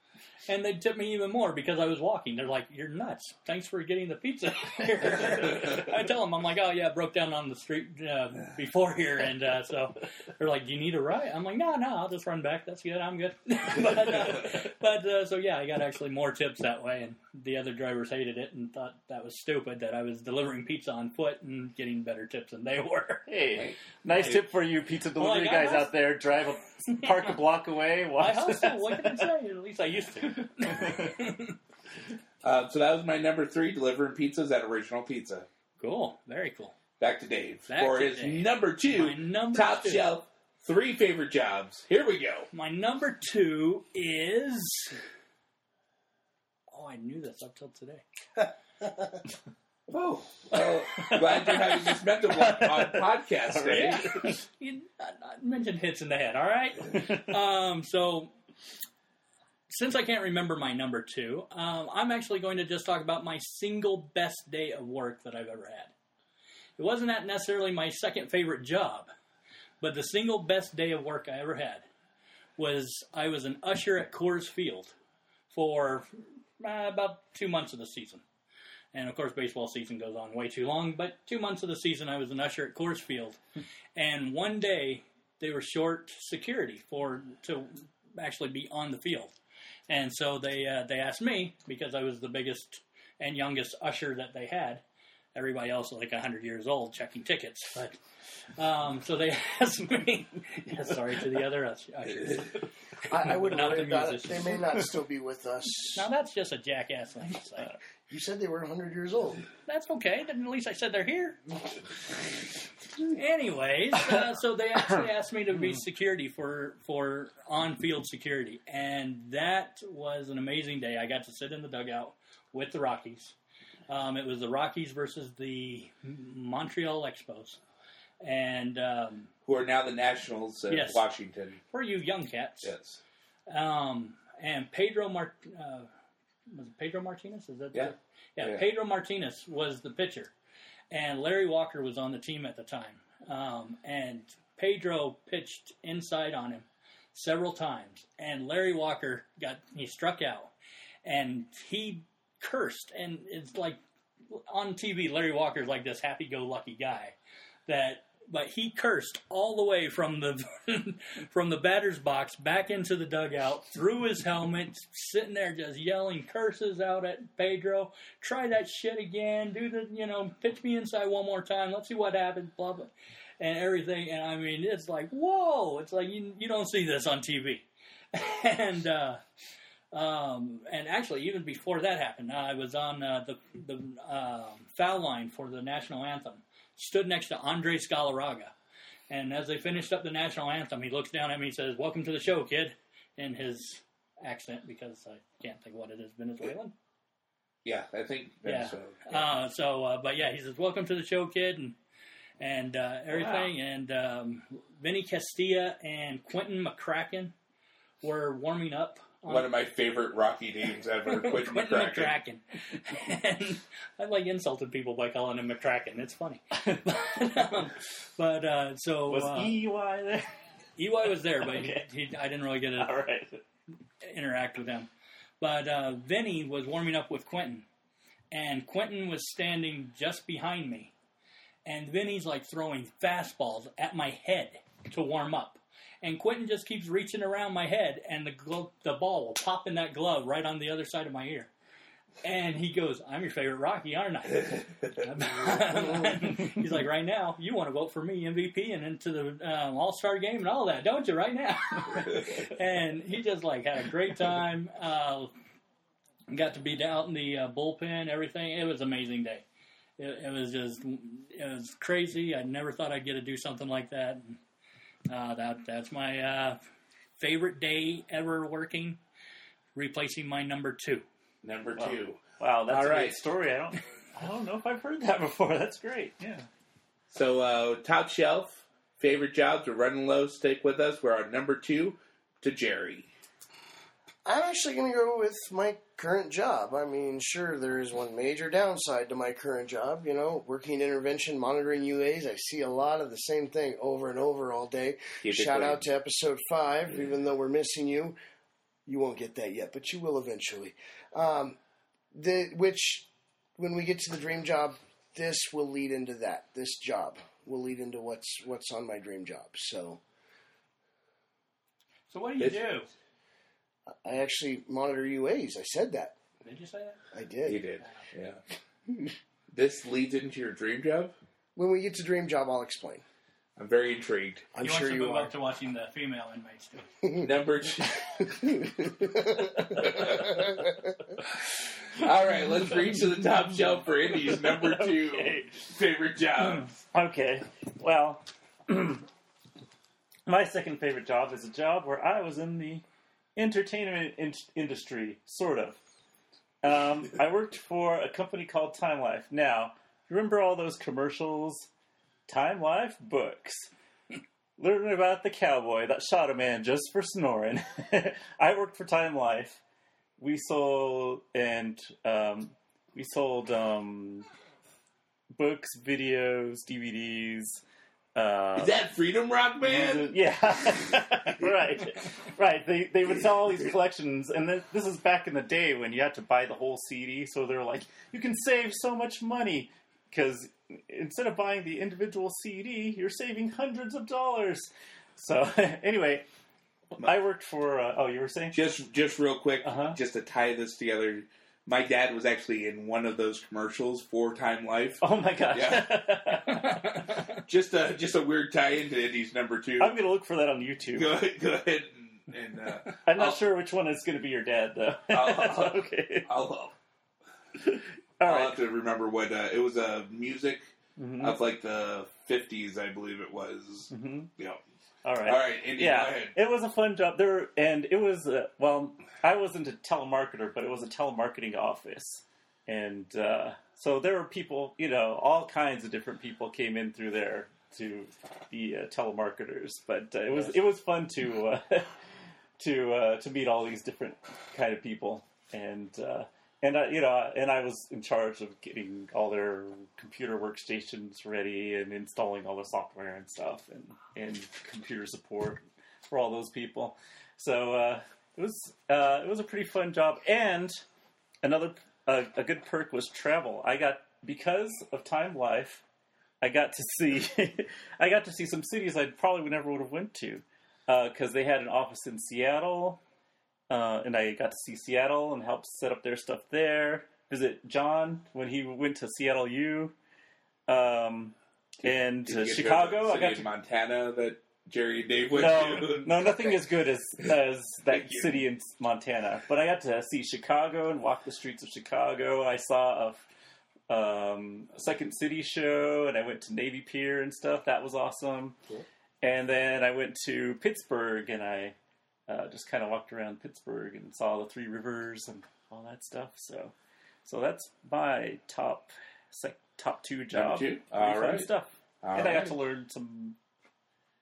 And they tipped me even more because I was walking. They're like, "You're nuts! Thanks for getting the pizza." here." I tell them, "I'm like, oh yeah, I broke down on the street uh, before here, and uh, so they're like, "Do you need a ride?" I'm like, "No, no, I'll just run back. That's good. I'm good." but uh, but uh, so yeah, I got actually more tips that way, and the other drivers hated it and thought that was stupid that I was delivering pizza on foot and getting better tips than they were. Hey, nice Hey. tip for you pizza delivery got guys out there. Drive a park a block away. I Watch hustle. What can I say? At least I used to. Uh, so that was my number three, delivering pizzas at Original Pizza. cool. Very cool. Back to Dave Back for to his Dave. number two, number top two. shelf, three favorite jobs. Here we go. My number two is. Oh, I knew this up till today. Oh, well, glad you're having this mental block on podcast day. Yeah. you mentioned hits in the head, all right? um, so, since I can't remember my number two, um, I'm actually going to just talk about my single best day of work that I've ever had. It wasn't that necessarily my second favorite job, but the single best day of work I ever had was I was an usher at Coors Field for uh, about two months of the season. And of course, baseball season goes on way too long. But two months of the season, I was an usher at Coors Field, and one day they were short security for to actually be on the field, and so they uh, they asked me because I was the biggest and youngest usher that they had. Everybody else was like hundred years old checking tickets, but um, so they asked me. yeah, sorry to the other us- ushers. I, I wouldn't Not worry the about it. They may not still be with us. Now that's just a jackass thing to say. You said they were 100 years old. That's okay. Then at least I said they're here. Anyways, uh, so they actually asked me to be security for for on field security, and that was an amazing day. I got to sit in the dugout with the Rockies. Um, it was the Rockies versus the Montreal Expos, and um, Who are now the Nationals of Yes. Washington. for you young cats, Yes. um, and Pedro Mart uh, was it Pedro Martinez? Is that the- Yeah. yeah, Yeah. Pedro Martinez was the pitcher, and Larry Walker was on the team at the time. Um, and Pedro pitched inside on him several times, and Larry Walker got he struck out, and he cursed, and it's like on TV, Larry Walker's like this happy-go-lucky guy that but he cursed all the way from the from the batter's box back into the dugout, through his helmet, sitting there just yelling curses out at Pedro. Try that shit again. Do the you know pitch me inside one more time. Let's see what happens. Blah blah, and everything. And I mean, it's like whoa. It's like you you don't see this on TV, and. uh um, and actually, even before that happened, I was on uh, the the uh, foul line for the national anthem, stood next to Andres Galarraga. And as they finished up the national anthem, he looks down at me and says, Welcome to the show, kid, in his accent, because I can't think what it is, Venezuelan. Yeah, I think Yeah. so. Uh, so, uh, but yeah, he says, "Welcome to the show, kid," and and uh, everything. And um, Vinny Castilla and Quinton McCracken were warming up. On- One of my favorite Rocky names ever, Quinton Quinton McCracken. McCracken. and I like insulted people by calling him McCracken. It's funny. but um, but, uh, so Was uh, EY there? EY was there, but Okay. he, he, I didn't really get to right. interact with him. But uh, Vinny was warming up with Quinton, and Quinton was standing just behind me, and Vinny's like throwing fastballs at my head to warm up. And Quinton just keeps reaching around my head, and the glo- the ball will pop in that glove right on the other side of my ear. And he goes, "I'm your favorite Rocky, aren't I?" He's like, "Right now, you want to vote for me MVP and into the um, All Star game and all that, don't you? Right now." and he just like had a great time. Uh, got to be out in the uh, bullpen, everything. It was an amazing day. It, it was just, it was crazy. I never thought I'd get to do something like that. Uh, that that's my uh, favorite day ever working, replacing my number two. Number Wow. two. Wow, that's All a right. great story. I don't, I don't know if I've heard that before. That's great. Yeah. So, uh, top shelf, favorite jobs, we're running low. Stick with us. We're on number two to Jerry. I'm actually going to go with my current job. I mean, sure, there is one major downside to my current job. You know, working intervention, monitoring UAs. I see a lot of the same thing over and over all day. Keep Shout out to episode five, even though we're missing you. You won't get that yet, but you will eventually. Um, the which, when we get to the dream job, this will lead into that. This job will lead into what's what's on my dream job. So So what do you Bitch. do? I actually monitor UAs. I said that. Did you say that? I did. You did. Yeah. this leads into your dream job? When we get to dream job, I'll explain. I'm very intrigued. I'm he sure to you move are. up to watching the female inmates too. Number two. All right, let's reach to the top shelf for Indy's number two Okay. favorite job. Okay. Well, my second favorite job is a job where I was in the entertainment in- industry, sort of. Um, I worked for a company called Time Life. Now, remember all those commercials? Time Life books. Learning about the cowboy that shot a man just for snoring. I worked for Time Life. We sold and um, we sold um, books, videos, DVDs. Uh, Is that Freedom Rock Band? yeah, right, right. They they would sell all these collections, and then, this is back in the day when you had to buy the whole CD. So they're like, you can save so much money because instead of buying the individual CD, you're saving hundreds of dollars. So anyway, I worked for. Uh, oh, you were saying? Just, just real quick, Uh-huh. just to tie this together. My dad was actually in one of those commercials for Time Life. Oh my gosh! Just a, just a weird tie into Indy's number 2 I'm gonna look for that on YouTube. Go ahead, go ahead and, and uh, I'm not I'll- sure which one is going to be your dad, though. I'll- okay. I'll, I'll right. have to remember what uh, it was. A music Mhm. of like the 50s, I believe it was. Mhm. Yeah. All right. All right, Indy, go yeah, it was a fun job there, and it was uh, well. I wasn't a telemarketer, but it was a telemarketing office, and uh, so there were people, you know, all kinds of different people came in through there to be uh, telemarketers. But uh, it was it was fun to uh, to uh, to meet all these different kind of people, and uh, and I, you know, and I was in charge of getting all their computer workstations ready and installing all the software and stuff, and and computer support for all those people. So uh, it was uh, it was a pretty fun job, and another uh, a good perk was travel. I got because of Time Life, I got to see I got to see some cities I probably never would have went to because they had an office in Seattle, uh, and I got to see Seattle and help set up their stuff there. Visit John when he went to Seattle U, um, and uh, get to go to the Chicago. I got to Montana that Jerry and Dave went no, to. no, nothing as good as as that city in Montana. But I got to see Chicago and walk the streets of Chicago. I saw a um, Second City show, and I went to Navy Pier and stuff. That was awesome. Cool. And then I went to Pittsburgh, and I uh, just kind of walked around Pittsburgh and saw the Three Rivers and all that stuff. So, so that's my top sec- top two job. two? Pretty All fun right. stuff. All and I got to learn some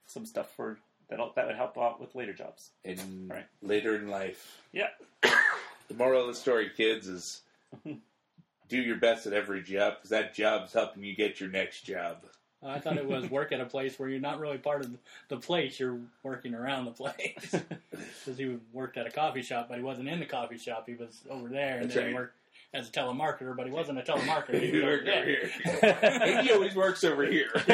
some stuff for that that would help out with later jobs. in Right. later in life. Yeah. The moral of the story, kids, is do your best at every job because that job's helping you get your next job. Uh, I thought it was work at a place where you're not really part of the place; you're working around the place. Because he worked at a coffee shop, but he wasn't in the coffee shop. He was over there, and That's then he right. worked as a telemarketer, but he wasn't a telemarketer. He You was over work over there. here. he always works over here.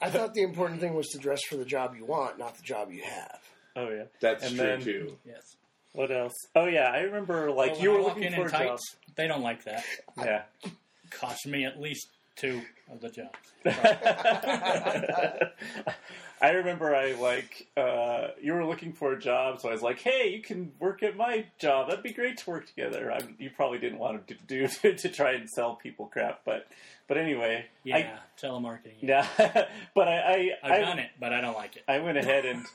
I thought the important thing was to dress for the job you want, not the job you have. oh yeah. That's And true then- too. Yes. What else? Oh yeah, I remember like But you were looking in for in a tights, they don't like that. Yeah. Cost me at least two of the jobs. I remember I like uh, you were looking for a job, so I was like, "Hey, you can work at my job. That'd be great to work together." I, you probably didn't want to do to try and sell people crap, but but anyway, Yeah, I, telemarketing. yeah. but I I, I've I, done it, but I don't like it. I went ahead and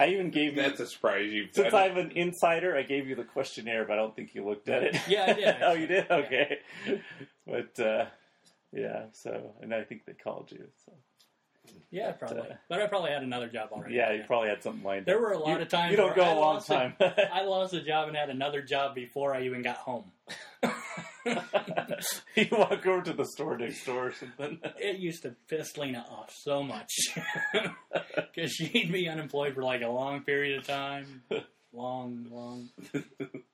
I even gave you That's a surprise. You've since. I'm an insider, I gave you the questionnaire, but I don't think you looked at it. Yeah, I did, oh, you did? Okay. But uh, yeah, so and I think they called you. So Yeah, probably. uh, But I probably had another job already. yeah, you probably had something lined up. There were a lot You- of times you don't go I a long time. I lost a job and had another job before I even got home. you walk over to the store next door or something. It used to piss Lena off so much because she'd be unemployed for like a long period of time, long, long,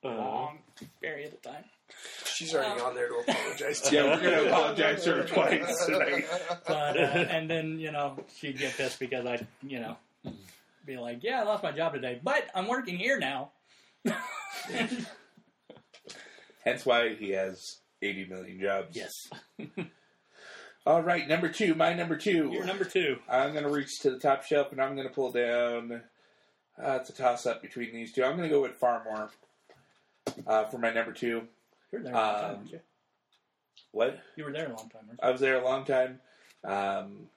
Uh, long period of time. She's already on there to apologize to yeah, you. we're going to apologize to her twice tonight. But uh, and then you know she'd get pissed because I you know be like, yeah, I lost my job today, but I'm working here now. Hence why he has 80 million jobs. yes, All right, number two. My number 2 you're number two. I'm going to reach to the top shelf and I'm going to pull down. Uh, it's a toss up between these two. I'm going to go with Phar-Mor uh, for my number two. You're there a long time, Um, weren't you? What? You were there a long time, I was there a long time. Um,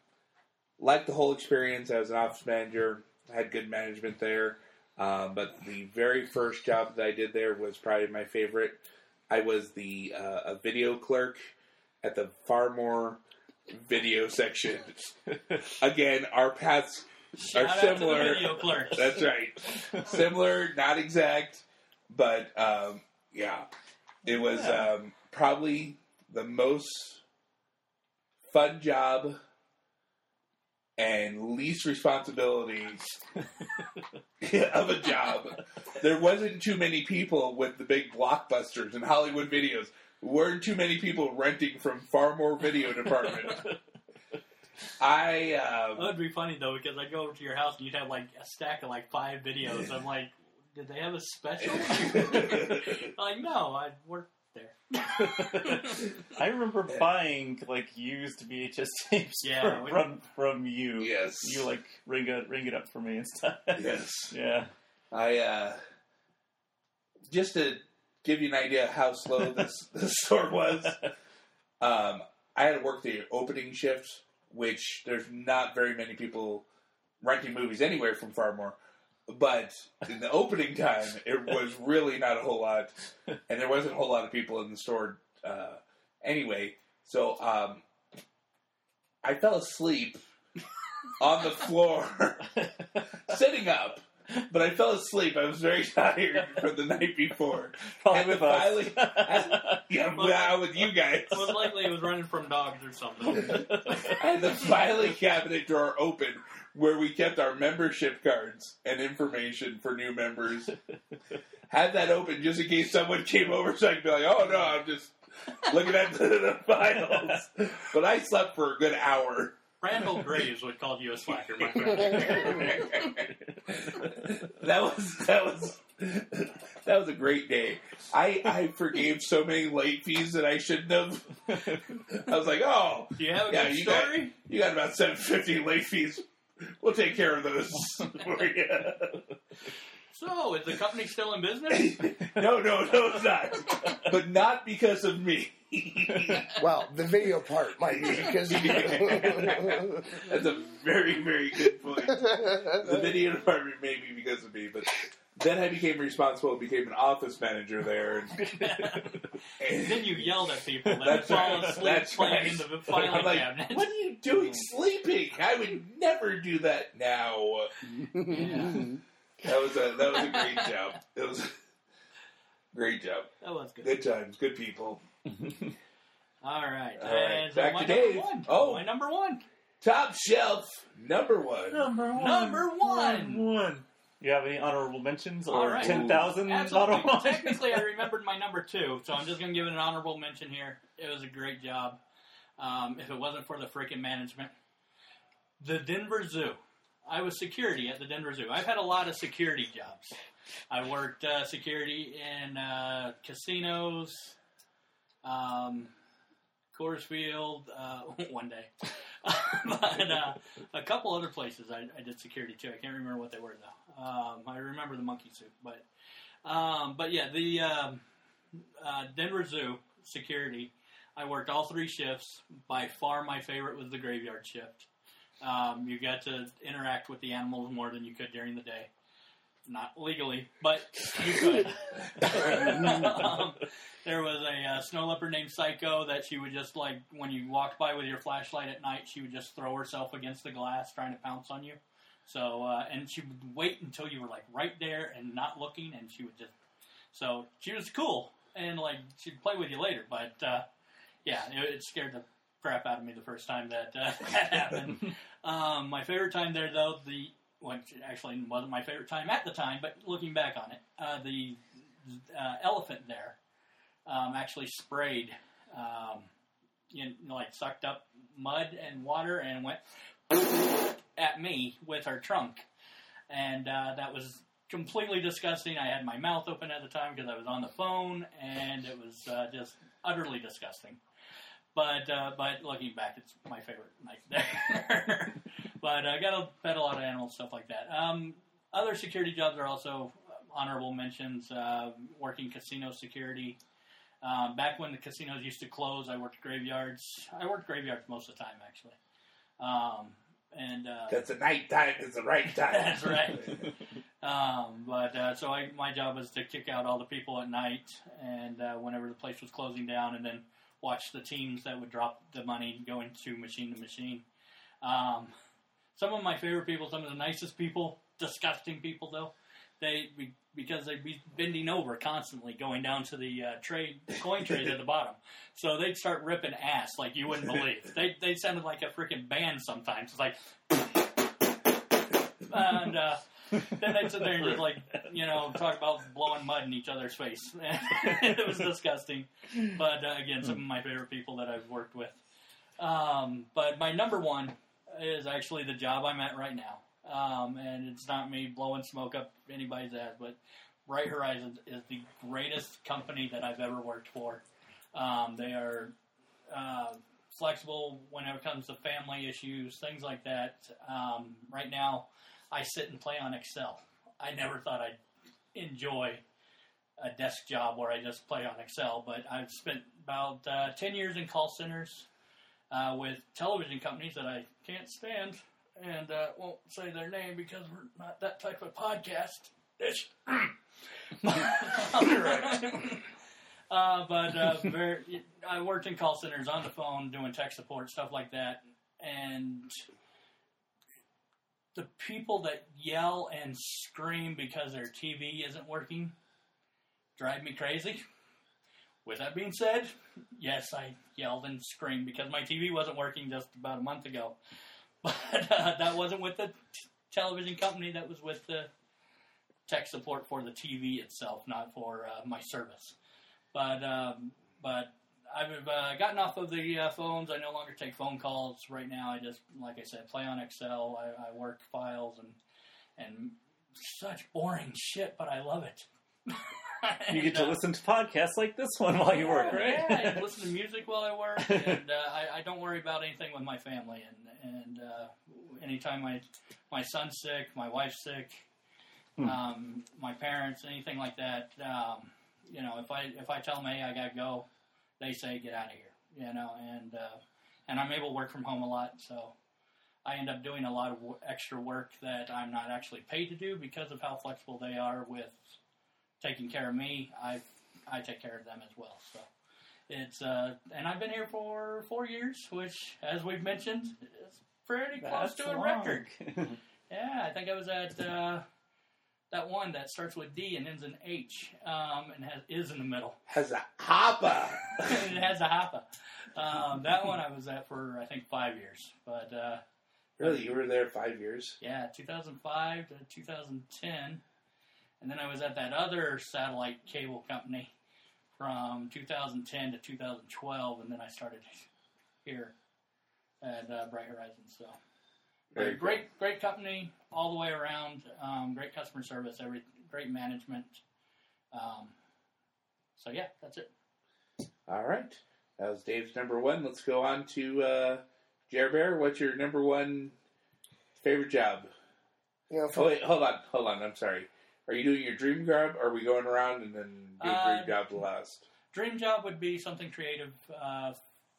liked the whole experience. I was an office manager. Had good management there. Um, but the very first job that I did there was probably my favorite. I was the uh, a video clerk at the Phar-Mor video section. Again, our paths you? are Shout the similar. video clerk. That's right. Similar, not exact, but um, yeah, it was Yeah. um, probably the most fun job and least responsibilities of a job. There wasn't too many people with the big blockbusters and Hollywood videos. Weren't too many people renting from Phar-Mor Video Department. I um, That would be funny though because I'd go over to your house and you'd have like a stack of like five videos. I'm like, did they have a special? like, no, I worked there. I remember buying like used VHS tapes Yeah, from, we- from from you. Yes. you like ring it ring it up for me and stuff. yes. yeah. I uh, just to give you an idea of how slow this this store was. Um, I had to work the opening shift, which there's not very many people renting movies anywhere from Phar-Mor. But in the opening time, it was really not a whole lot, and there wasn't a whole lot of people in the store uh, anyway. So um, I fell asleep on the floor, sitting up. But I fell asleep. I was very tired from the night before. Probably And with the us. filing- Yeah, well, with you guys. Most likely it was running from dogs or something. And the filing cabinet drawer open where we kept our membership cards and information for new members. had that open just in case someone came over, so I could be like, "Oh no, I'm just looking at the, the files." But I slept for a good hour. Randall Graves would call you a slacker, my friend. that was that was that was a great day. I I forgave so many late fees that I shouldn't have. I was like, oh, Do you have a yeah, good you got story? you got about seven fifty late fees. We'll take care of those for you. So, is the company still in business? no, no, no, it's not. But not because of me. Well, the video part might be because of you. That's a very, very good point. The video department may be because of me, but then I became responsible and became an office manager there. And, then you yelled at people that That's fall right. asleep That's playing right. in the filing I'm like, cabinet. what are you doing sleeping? I would never do that now. That was a that was a great job. It was a great job. That was good. Good times, good people. All right. All right, And back to number Dave. One. Oh. my number one. Top shelf number one. Number one. Number one. one. You have any honorable mentions or right. ten thousand honorable mentions? Technically, I remembered my number two, so I'm just going to give it an honorable mention here. It was a great job. Um, if it wasn't for the freaking management, the Denver Zoo. I was security at the Denver Zoo. I've had a lot of security jobs. I worked uh, security in uh, casinos, um, Coors Field, uh, one day, but uh, a couple other places I, I did security too. I can't remember what they were though. Um, I remember the monkey suit, but um, but yeah, the um, uh, Denver Zoo security. I worked all three shifts. By far, my favorite was the graveyard shift. Um, you got to interact with the animals more than you could during the day. Not legally, but you could. um, there was a uh, snow leopard named Psycho that she would just like when you walked by with your flashlight at night, she would just throw herself against the glass trying to pounce on you. So uh, and she would wait until you were like right there and not looking, and she would just. So she was cool, and like she'd play with you later, but uh, yeah, it, it scared the crap out of me the first time that uh, that happened. um, my favorite time there, though, the which actually wasn't my favorite time at the time, but looking back on it, uh, the uh, elephant there um, actually sprayed, um, you know, like sucked up mud and water and went at me with her trunk, and uh, that was completely disgusting. I had my mouth open at the time because I was on the phone, and it was uh, just utterly disgusting. But uh, but looking back, it's my favorite night there. but I got to pet a lot of animals, stuff like that. Um, other security jobs are also honorable mentions. Uh, working casino security. Um, back when the casinos used to close, I worked graveyards. I worked graveyards most of the time, actually. Um, and uh, That's the night time. It's the right time. That's right. Um, but uh, so I, my job was to kick out all the people at night, and uh, whenever the place was closing down, and then watch the teams that would drop the money going to machine to machine. Um, some of my favorite people, some of the nicest people, disgusting people though, they be- because they'd be bending over constantly, going down to the uh, trade coin trays at the bottom. So they'd start ripping ass like you wouldn't believe. They they sounded like a freaking band sometimes. It's like and uh, then they'd sit there and just like you know talk about blowing mud in each other's face. it was disgusting. But uh, again, some of my favorite people that I've worked with. Um, but my number one is actually the job I'm at right now. Um, and it's not me blowing smoke up anybody's ass, but Bright Horizons is the greatest company that I've ever worked for. Um, they are uh, flexible when it comes to family issues, things like that. Um, right now, I sit and play on Excel. I never thought I'd enjoy a desk job where I just play on Excel, but I've spent about uh, 10 years in call centers uh, with television companies that I can't stand and uh, won't say their name because we're not that type of podcast. Uh, but uh, very, I worked in call centers on the phone doing tech support, stuff like that. And the people that yell and scream because their TV isn't working drive me crazy. With that being said, yes, I yelled and screamed because my TV wasn't working just about a month ago. But uh, that wasn't with the t- television company, that was with the tech support for the TV itself, not for uh, my service. But um, but I've uh, gotten off of the uh, phones. I no longer take phone calls right now. I just, like I said, play on Excel. I, I work files and and such boring shit, but I love it. You get to uh, listen to podcasts like this one while you work, right? Yeah, I listen to music while I work, and uh, I, I don't worry about anything with my family. And and uh, anytime my my son's sick, my wife's sick, Hmm. um, my parents, anything like that, um, you know, if I if I tell them, hey, I gotta go, they say, get out of here, you know, and uh, and I'm able to work from home a lot, so. I end up doing a lot of w- extra work that I'm not actually paid to do because of how flexible they are with taking care of me. I I take care of them as well. So it's uh, and I've been here for four years, which, as we've mentioned, is pretty close to a long. record. Yeah, I think I was at uh, that one that starts with D and ends in H, um, and has is in the middle. Has a hoppa. it has a hoppa. Um, that one I was at for I think five years, but uh, really, you were there five years. yeah, 2005 to 2010, and then I was at that other satellite cable company from 2010 to 2012, and then I started here at uh, Bright Horizons. So, Very but great, great company all the way around. Um, great customer service, every great management. Um, so yeah, that's it. All right. That was Dave's number one. Let's go on to uh, Jer Bear. What's your number one favorite job? You know, Oh, wait, hold on, hold on. I'm sorry. Are you doing your dream job? Or are we going around and then doing Uh, dream job last? Dream job would be something creative uh,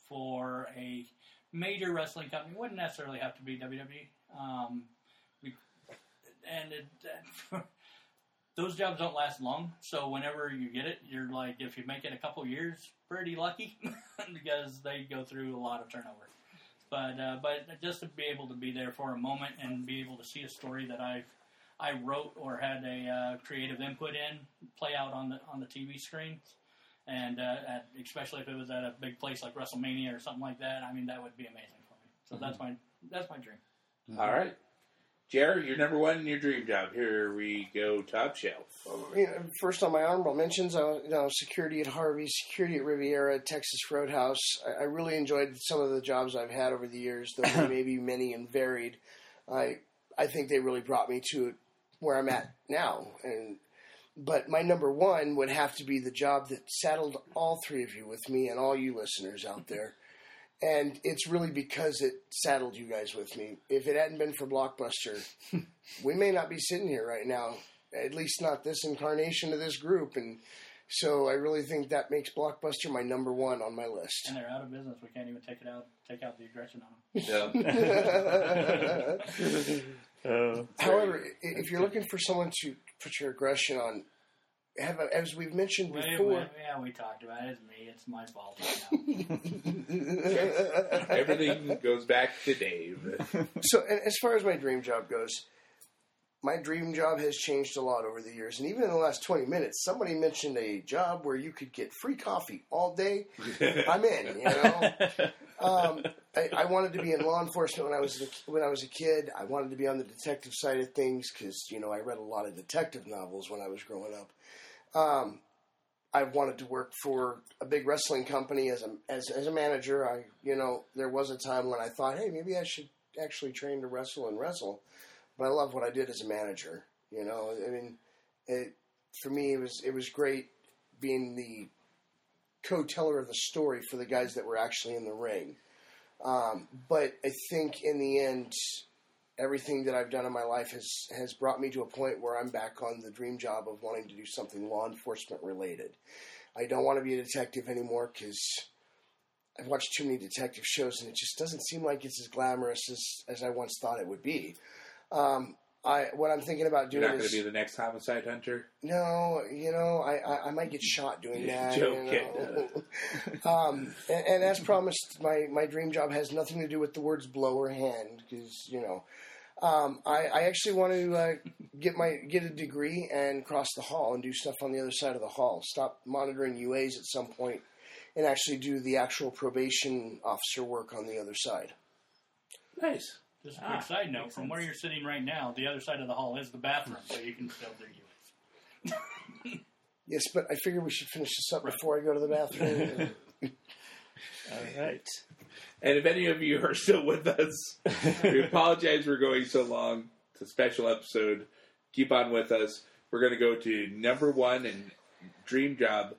for a major wrestling company. It Wouldn't necessarily have to be WWE. Um, we, and it, those jobs don't last long. So whenever you get it, you're like, if you make it a couple years, pretty lucky because they go through a lot of turnover. But uh, but just to be able to be there for a moment and be able to see a story that I I wrote or had a uh, creative input in play out on the on the TV screen and uh, at, especially if it was at a big place like WrestleMania or something like that. I mean, that would be amazing for me. So that's my that's my dream. All right. Jer, your number one and your dream job. Here we go, top shelf. you know, first on my honorable mentions, uh, you know, security at Harvey, security at Riviera, Texas Roadhouse. I, I really enjoyed some of the jobs I've had over the years, though maybe many and varied. I I think they really brought me to where I'm at now, and but my number one would have to be the job that saddled all three of you with me and all you listeners out there. And it's really because it saddled you guys with me. If it hadn't been for Blockbuster, we may not be sitting here right now. At least not this incarnation of this group. And so I really think that makes Blockbuster my number one on my list. And they're out of business. We can't even take it out, take out the aggression on them. No. Uh, However, i- if you're looking for someone to put your aggression on, have a, as we've mentioned Wait, before, wait, yeah, we talked about it. It's me. It's my fault. now. Everything goes back to Dave. so and as far as my dream job goes, my dream job has changed a lot over the years. And even in the last 20 minutes, somebody mentioned a job where you could get free coffee all day. I'm in, you know. Um, I, I wanted to be in law enforcement when I was a, when I was a kid. I wanted to be on the detective side of things because you know I read a lot of detective novels when I was growing up. Um, I wanted to work for a big wrestling company as a as, as a manager. I you know there was a time when I thought, hey, maybe I should actually train to wrestle and wrestle. But I love what I did as a manager. You know, I mean, it for me it was it was great being the co-teller of the story for the guys that were actually in the ring. Um, but I think in the end, everything that I've done in my life has has brought me to a point where I'm back on the dream job of wanting to do something law enforcement related. I don't want to be a detective anymore because I've watched too many detective shows and it just doesn't seem like it's as glamorous as, as I once thought it would be. Um, I what I'm thinking about You're doing not going to be the next homicide hunter. no, you know, I, I, I might get shot doing that. Know? um, and, and as promised, my, my dream job has nothing to do with the words blow or hand because you know, um, I, I actually want to uh, get my get a degree and cross the hall and do stuff on the other side of the hall. Stop monitoring UAs at some point and actually do the actual probation officer work on the other side. Nice. Just a quick Ah, side note: from sense. where you're sitting right now, the other side of the hall is the bathroom, so you can still do yours. Yes, but I figure we should finish this up before I go to the bathroom. All right. And if any of you are still with us, we apologize for going so long. It's a special episode. Keep on with us. We're going to go to number one and dream job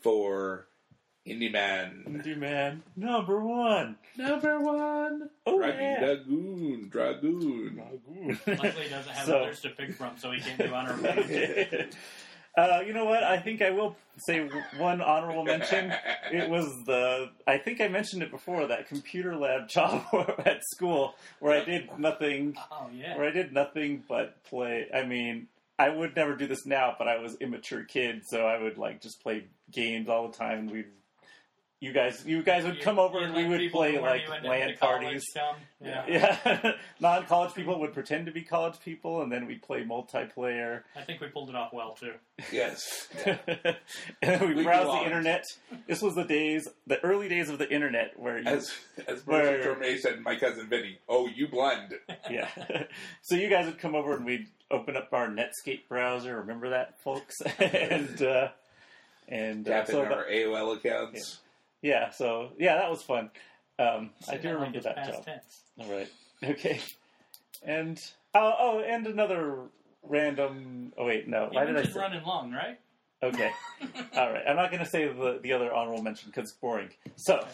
for Indy Man. Indy Man number one. Number one. Oh yeah. Dragoon. Dragoon. Dragoon. Luckily, he doesn't have So- others to pick from, so he can't do honorable mention. uh, you know what? I think I will say one honorable mention. It was the I think I mentioned it before that computer lab job at school where I did nothing Oh yeah. where I did nothing but play. I mean, I would never do this now, but I was immature kid, so I would like just play games all the time. We'd you guys you guys would You- come over and we would play like weren't LAN parties. Yeah. Yeah, non-college people would pretend to be college people, and then we'd play multiplayer. I think we pulled it off well too. Yes. and then we We browsed belonged. the internet. This was the days, the early days of the internet, where you, As as Where- Marisa said, my cousin Vinny. Oh, you blend. yeah. so you guys would come over and we'd open up our Netscape browser. Remember that, folks? and uh, and uh, Tap in so our that- AOL accounts. yeah, so yeah, that was fun. Um, I do that remember that job. tense. All right. Okay. And oh, oh, and another random. Oh wait, no. Why did I just say? running long, right? Okay. All right. I'm not going to say the the other honorable mention because it's boring. So,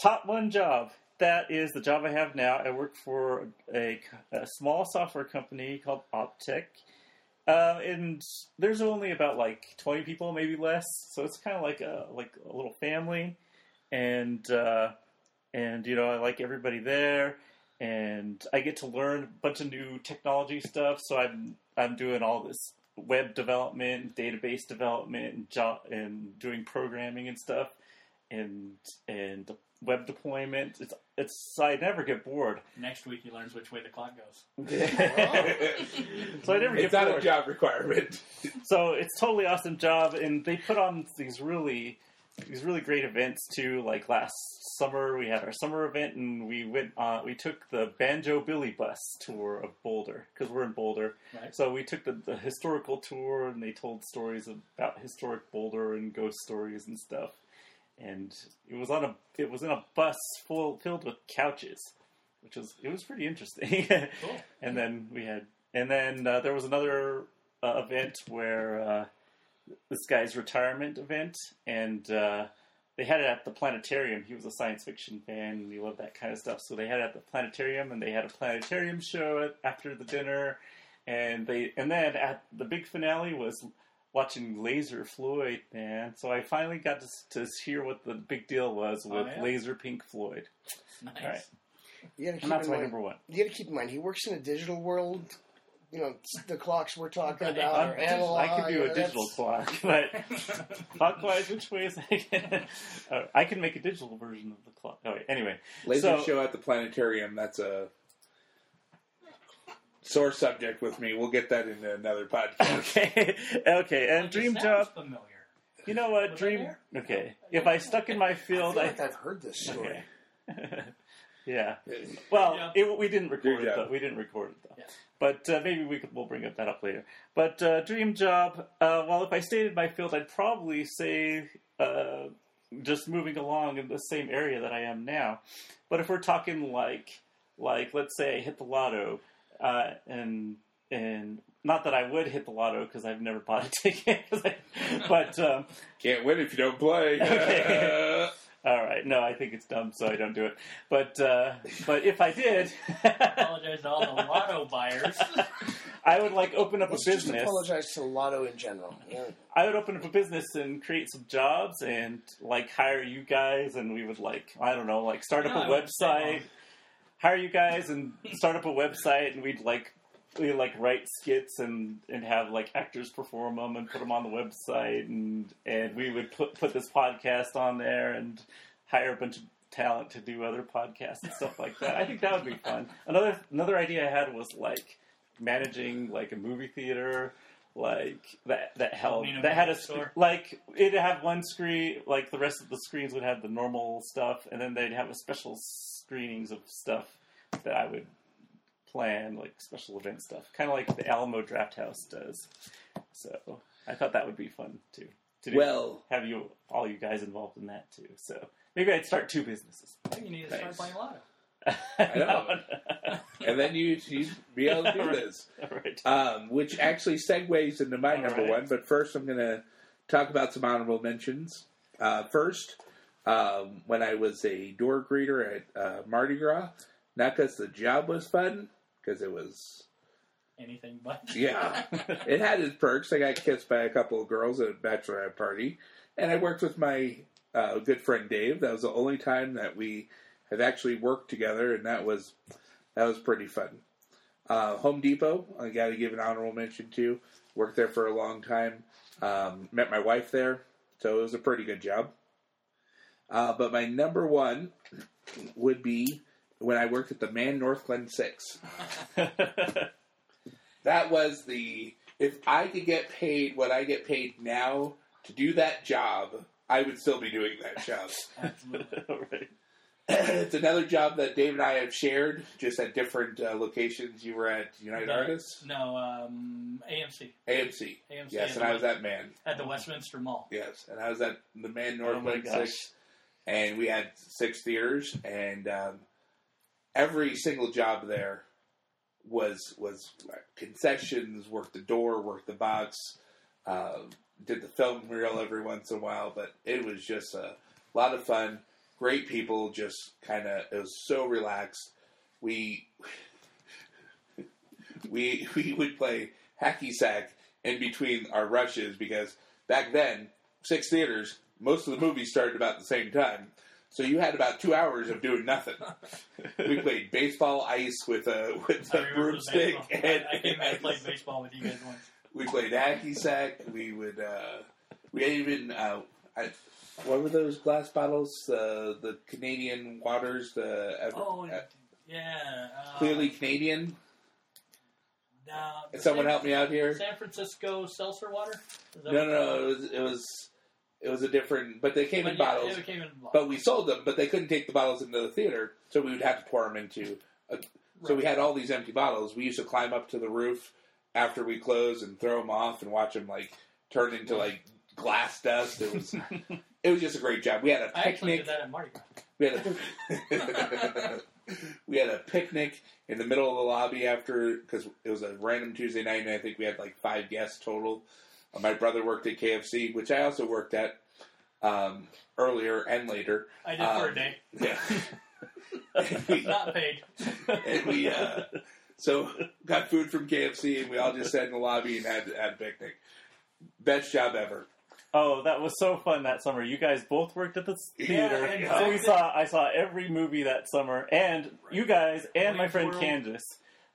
top one job. That is the job I have now. I work for a, a small software company called Optech. Uh, and there's only about like 20 people, maybe less. So it's kind of like a like a little family, and uh, and you know I like everybody there, and I get to learn a bunch of new technology stuff. So I'm I'm doing all this web development, database development, and jo- and doing programming and stuff, and and web deployment. It's it's I never get bored. Next week he learns which way the clock goes. so I never get it's not bored. a job requirement. So it's totally awesome job, and they put on these really these really great events too. Like last summer, we had our summer event, and we went uh, we took the Banjo Billy Bus tour of Boulder because we're in Boulder. Right. So we took the, the historical tour, and they told stories about historic Boulder and ghost stories and stuff. And it was on a it was in a bus full filled with couches, which was it was pretty interesting. Cool. and then we had and then uh, there was another uh, event where uh, this guy's retirement event and uh, they had it at the planetarium he was a science fiction fan and he loved that kind of stuff so they had it at the planetarium and they had a planetarium show after the dinner and they and then at the big finale was watching laser floyd man so i finally got to, to hear what the big deal was Oh, with yeah? laser pink floyd Nice. All right. You gotta and keep that's in my mind. number one You gotta keep in mind he works in a digital world. You know the clocks we're talking Right. about I'm are analog. I can do a know, digital that's- clock, but clockwise, which way is I? uh, I can make a digital version of the clock. Oh, wait, anyway, Laser So- show at the planetarium. That's a sore subject with me. We'll get that in another podcast. okay, okay, and Like, it dream sounds job. Familiar. You know what? Was Dream. Okay, if I stuck in my I field, feel I. like I've heard this story. Okay. yeah. Well, Yeah. it, we didn't record Dream it job. though. We didn't record it though. Yeah. But uh, maybe we could, we'll bring up that up later. But uh, dream job. Uh, well, if I stayed in my field, I'd probably say uh, just moving along in the same area that I am now. But if we're talking like like let's say I hit the lotto, uh, and and not that I would hit the lotto because I've never bought a ticket, but um, Can't win if you don't play. Okay. all right, no, I think it's dumb, so I don't do it. But uh, but if I did, Apologize to all the lotto buyers. I would like open up Let's a just business. apologize to Lotto in general. Yeah. I would open up a business and create some jobs and like hire you guys, and we would like I don't know, like start up No, a I wouldn't website, hire you guys, and start up a website, and we'd like we like write skits and and have like actors perform them and put them on the website, and and we would put put this podcast on there and hire a bunch of talent to do other podcasts and stuff like that. I think that would be fun. Another another idea I had was like managing like a movie theater like that that held that had a store. like it'd have one screen like the rest of the screens would have the normal stuff and then they'd have a special screenings of stuff that I would plan like special event stuff, kind of like the Alamo Draft House does. So I thought that would be fun too. To do, Well- have you all you guys involved in that too. So maybe I'd start two businesses. I think you need to start Nice. playing lotto. I know. and then you you be able to do this. right. um, which actually segues into my All number right. one. But first, I'm going to talk about some honorable mentions. Uh, first, um, when I was a door greeter at uh, Mardi Gras, not because the job was fun, because it was, Anything but. yeah, it had its perks. I got kissed by a couple of girls at a bachelorette party, and I worked with my uh, good friend Dave. That was the only time that we have actually worked together, and that was that was pretty fun. Uh, Home Depot, I got to give an honorable mention to. Worked there for a long time. Um, met my wife there, so it was a pretty good job. Uh, but my number one would be when I worked at the Mann Northglenn Six. That was the if I could get paid what I get paid now to do that job, I would still be doing that job. Right. it's another job that Dave and I have shared, just at different uh, locations. You were at United No. Artists, No, um, AMC. AMC. AMC Yes, at and the I was that man. At the Westminster Mall. Yes, and I was at the Mann Oh my Northland. Six, and we had six theaters, and um, every single job there was was concessions, worked the door, worked the box, uh, did the film reel every once in a while, but it was just a lot of fun. Great people, just kind of it was so relaxed. We we we would play hacky sack in between our rushes because back then six theaters, most of the movies started about the same time. So you had about two hours of doing nothing. we played baseball ice with a with a broomstick, and, I, I came back and played baseball with you guys once. we played hacky sack. We would uh, we even uh, I, what were those glass bottles? Uh, the Canadian waters. The Ever- Oh, uh, yeah. Uh, clearly Canadian. Uh, Can someone San- help me out here? San Francisco seltzer water? No, no, no. It was it was it was a different, but they came But in yeah, bottles. Came in. But we sold them, but they couldn't take the bottles into the theater, so we would have to pour them into. A, So we had all these empty bottles. We used to climb up to the roof after we closed and throw them off and watch them like turn into like glass dust. It was it was just a great job. We had a I actually picnic. did that at Mardi Gras. We had a we had a picnic in the middle of the lobby after because it was a random Tuesday night, and I think we had like five guests total. Uh, my brother worked at KFC, which I also worked at um, earlier and later. I did for a Um, day. Yeah. we, Not paid. and we uh, so got food from KFC, and we all just sat in the lobby and had had a picnic. Best job ever. Oh, that was so fun that summer. You guys both worked at the theater, and so we saw. I saw every movie that summer, and you guys and my friend World. Candace.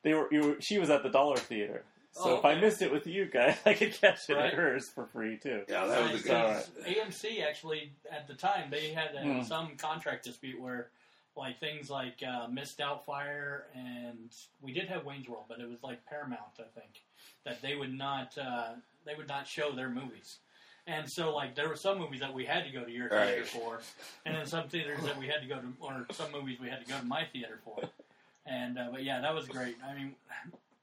They were. You were she was at the Dollar Theater, so Oh, if I missed it with you guys, I could catch it Right. at hers for free too. Yeah, that was a good. all 'cause AMC actually at the time they had uh, Hmm. some contract dispute where like things like uh, Miss Doubtfire and we did have Wayne's World, but it was like Paramount, I think, that they would not uh, they would not show their movies. And so, like, there were some movies that we had to go to your theater Right. for, and then some theaters that we had to go to, or some movies we had to go to my theater for. And uh, but yeah, that was great. I mean,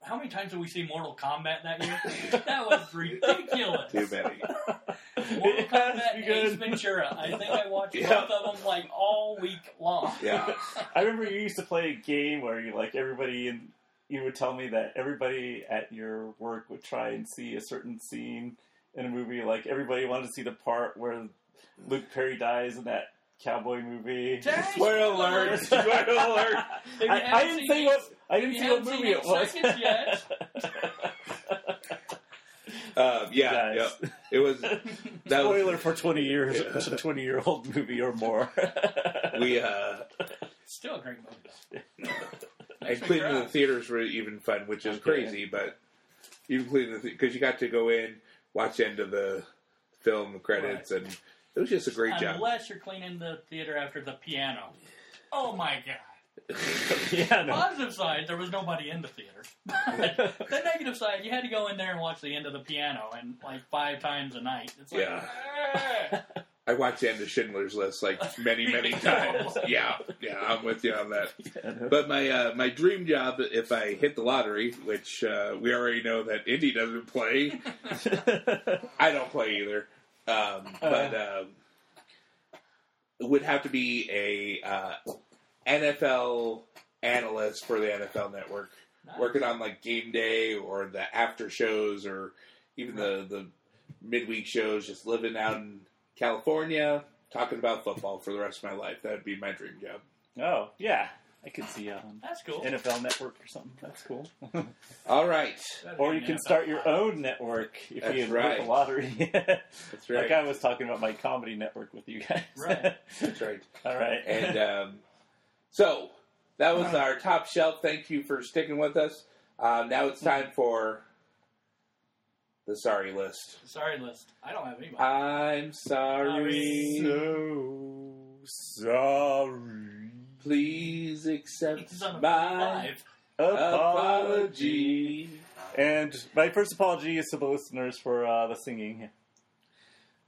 how many times did we see Mortal Kombat that year? that was ridiculous. Too many. Mortal It has Kombat and Ace. Ventura. I think I watched Yeah. both of them like all week long. Yeah. I remember you used to play a game where you like everybody and you would tell me that everybody at your work would try and see a certain scene in a movie. Like everybody wanted to see the part where Luke Perry dies in that cowboy movie. Dang, Spoiler alert! Spoiler alert! I, I haven't didn't seen say what I didn't you see what movie it was. Yet. Uh, yeah, Guys. yeah. It was that Spoiler was for twenty years. Yeah. It's a twenty-year-old movie or more. we uh Still a great movie. though. and cleaning the theaters were even fun, which is Okay. crazy, but even cleaning the because you got to go in, watch the end of the film, the credits, and it was just a great job. Unless you're cleaning the theater after the piano. Oh my god. yeah, no. Positive side, there was nobody in the theater. But the negative side, you had to go in there and watch the end of the piano and like five times a night. It's like, Yeah. "Eh." I watched the end of Schindler's List like many, many times. Yeah, yeah, I'm with you on that. But my uh, my dream job, if I hit the lottery, which uh, we already know that Indy doesn't play, I don't play either. Um, but um, it would have to be a uh, NFL analyst for the NFL Network, Nice. working on like game day or the after shows or even the the midweek shows. Just living out in California, talking about football for the rest of my life. That would be my dream job. oh yeah, I could see um, That's cool. NFL Network or something. That's cool. All right, That'd or be you an can NFL start your live. own network if That's you win right. the lottery. that's right. Like I was talking about my comedy network with you guys. Right. That's right. All right. And um, so that was our top shelf. Thank you for sticking with us. Um, now it's time for the sorry list. Sorry, list. I don't have anybody. I'm sorry. so sorry. Please accept It's on a my apology. And my first apology is to the listeners for uh, the singing.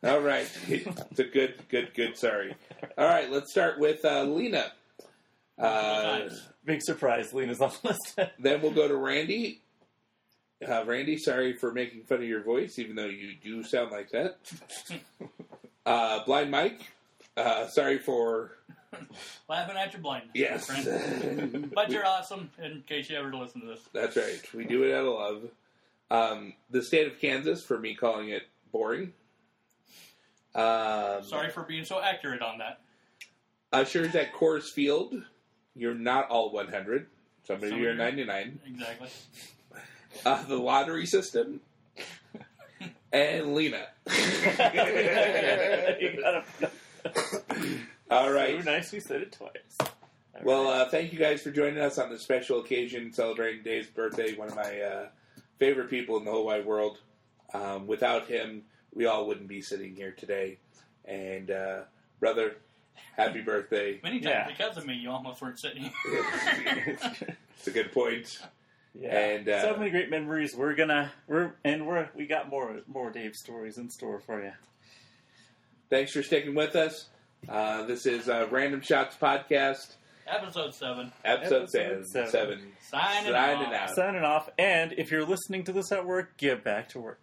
All right, it's a good, good, good. Sorry. All right, let's start with uh, Lena. Uh, Big surprise, Lena's on the list. then we'll go to Randy. Uh, Randy, sorry for making fun of your voice, even though you do sound like that. Uh, Blind Mike, uh, sorry for Laughing at your blindness. yes. friend. But you're awesome, in case you ever listen to this. That's right. We do it out of love. Um, the state of Kansas for me calling it boring. Um, Sorry for being so accurate on that. Ushers at Coors Field. You're not all 100. Some of you are 99. Exactly. Uh, the lottery system. and Lena. You gotta- All right. So nice we said it twice. All Well, right. uh, thank you guys for joining us on this special occasion celebrating Dave's birthday. One of my uh, favorite people in the whole wide world. Um, without him, we all wouldn't be sitting here today. And uh, brother, happy birthday! Many times Yeah. because of me, you almost weren't sitting here. It's a good point. yeah. and, uh, so many great memories. We're gonna we're and we're we got more more Dave stories in store for you. Thanks for sticking with us. Uh, this is uh, Random Shots Podcast, Episode 7. episode, Episode seven. seven. seven. Signing, Signing off. out. Signing off. And if you're listening to this at work, get back to work.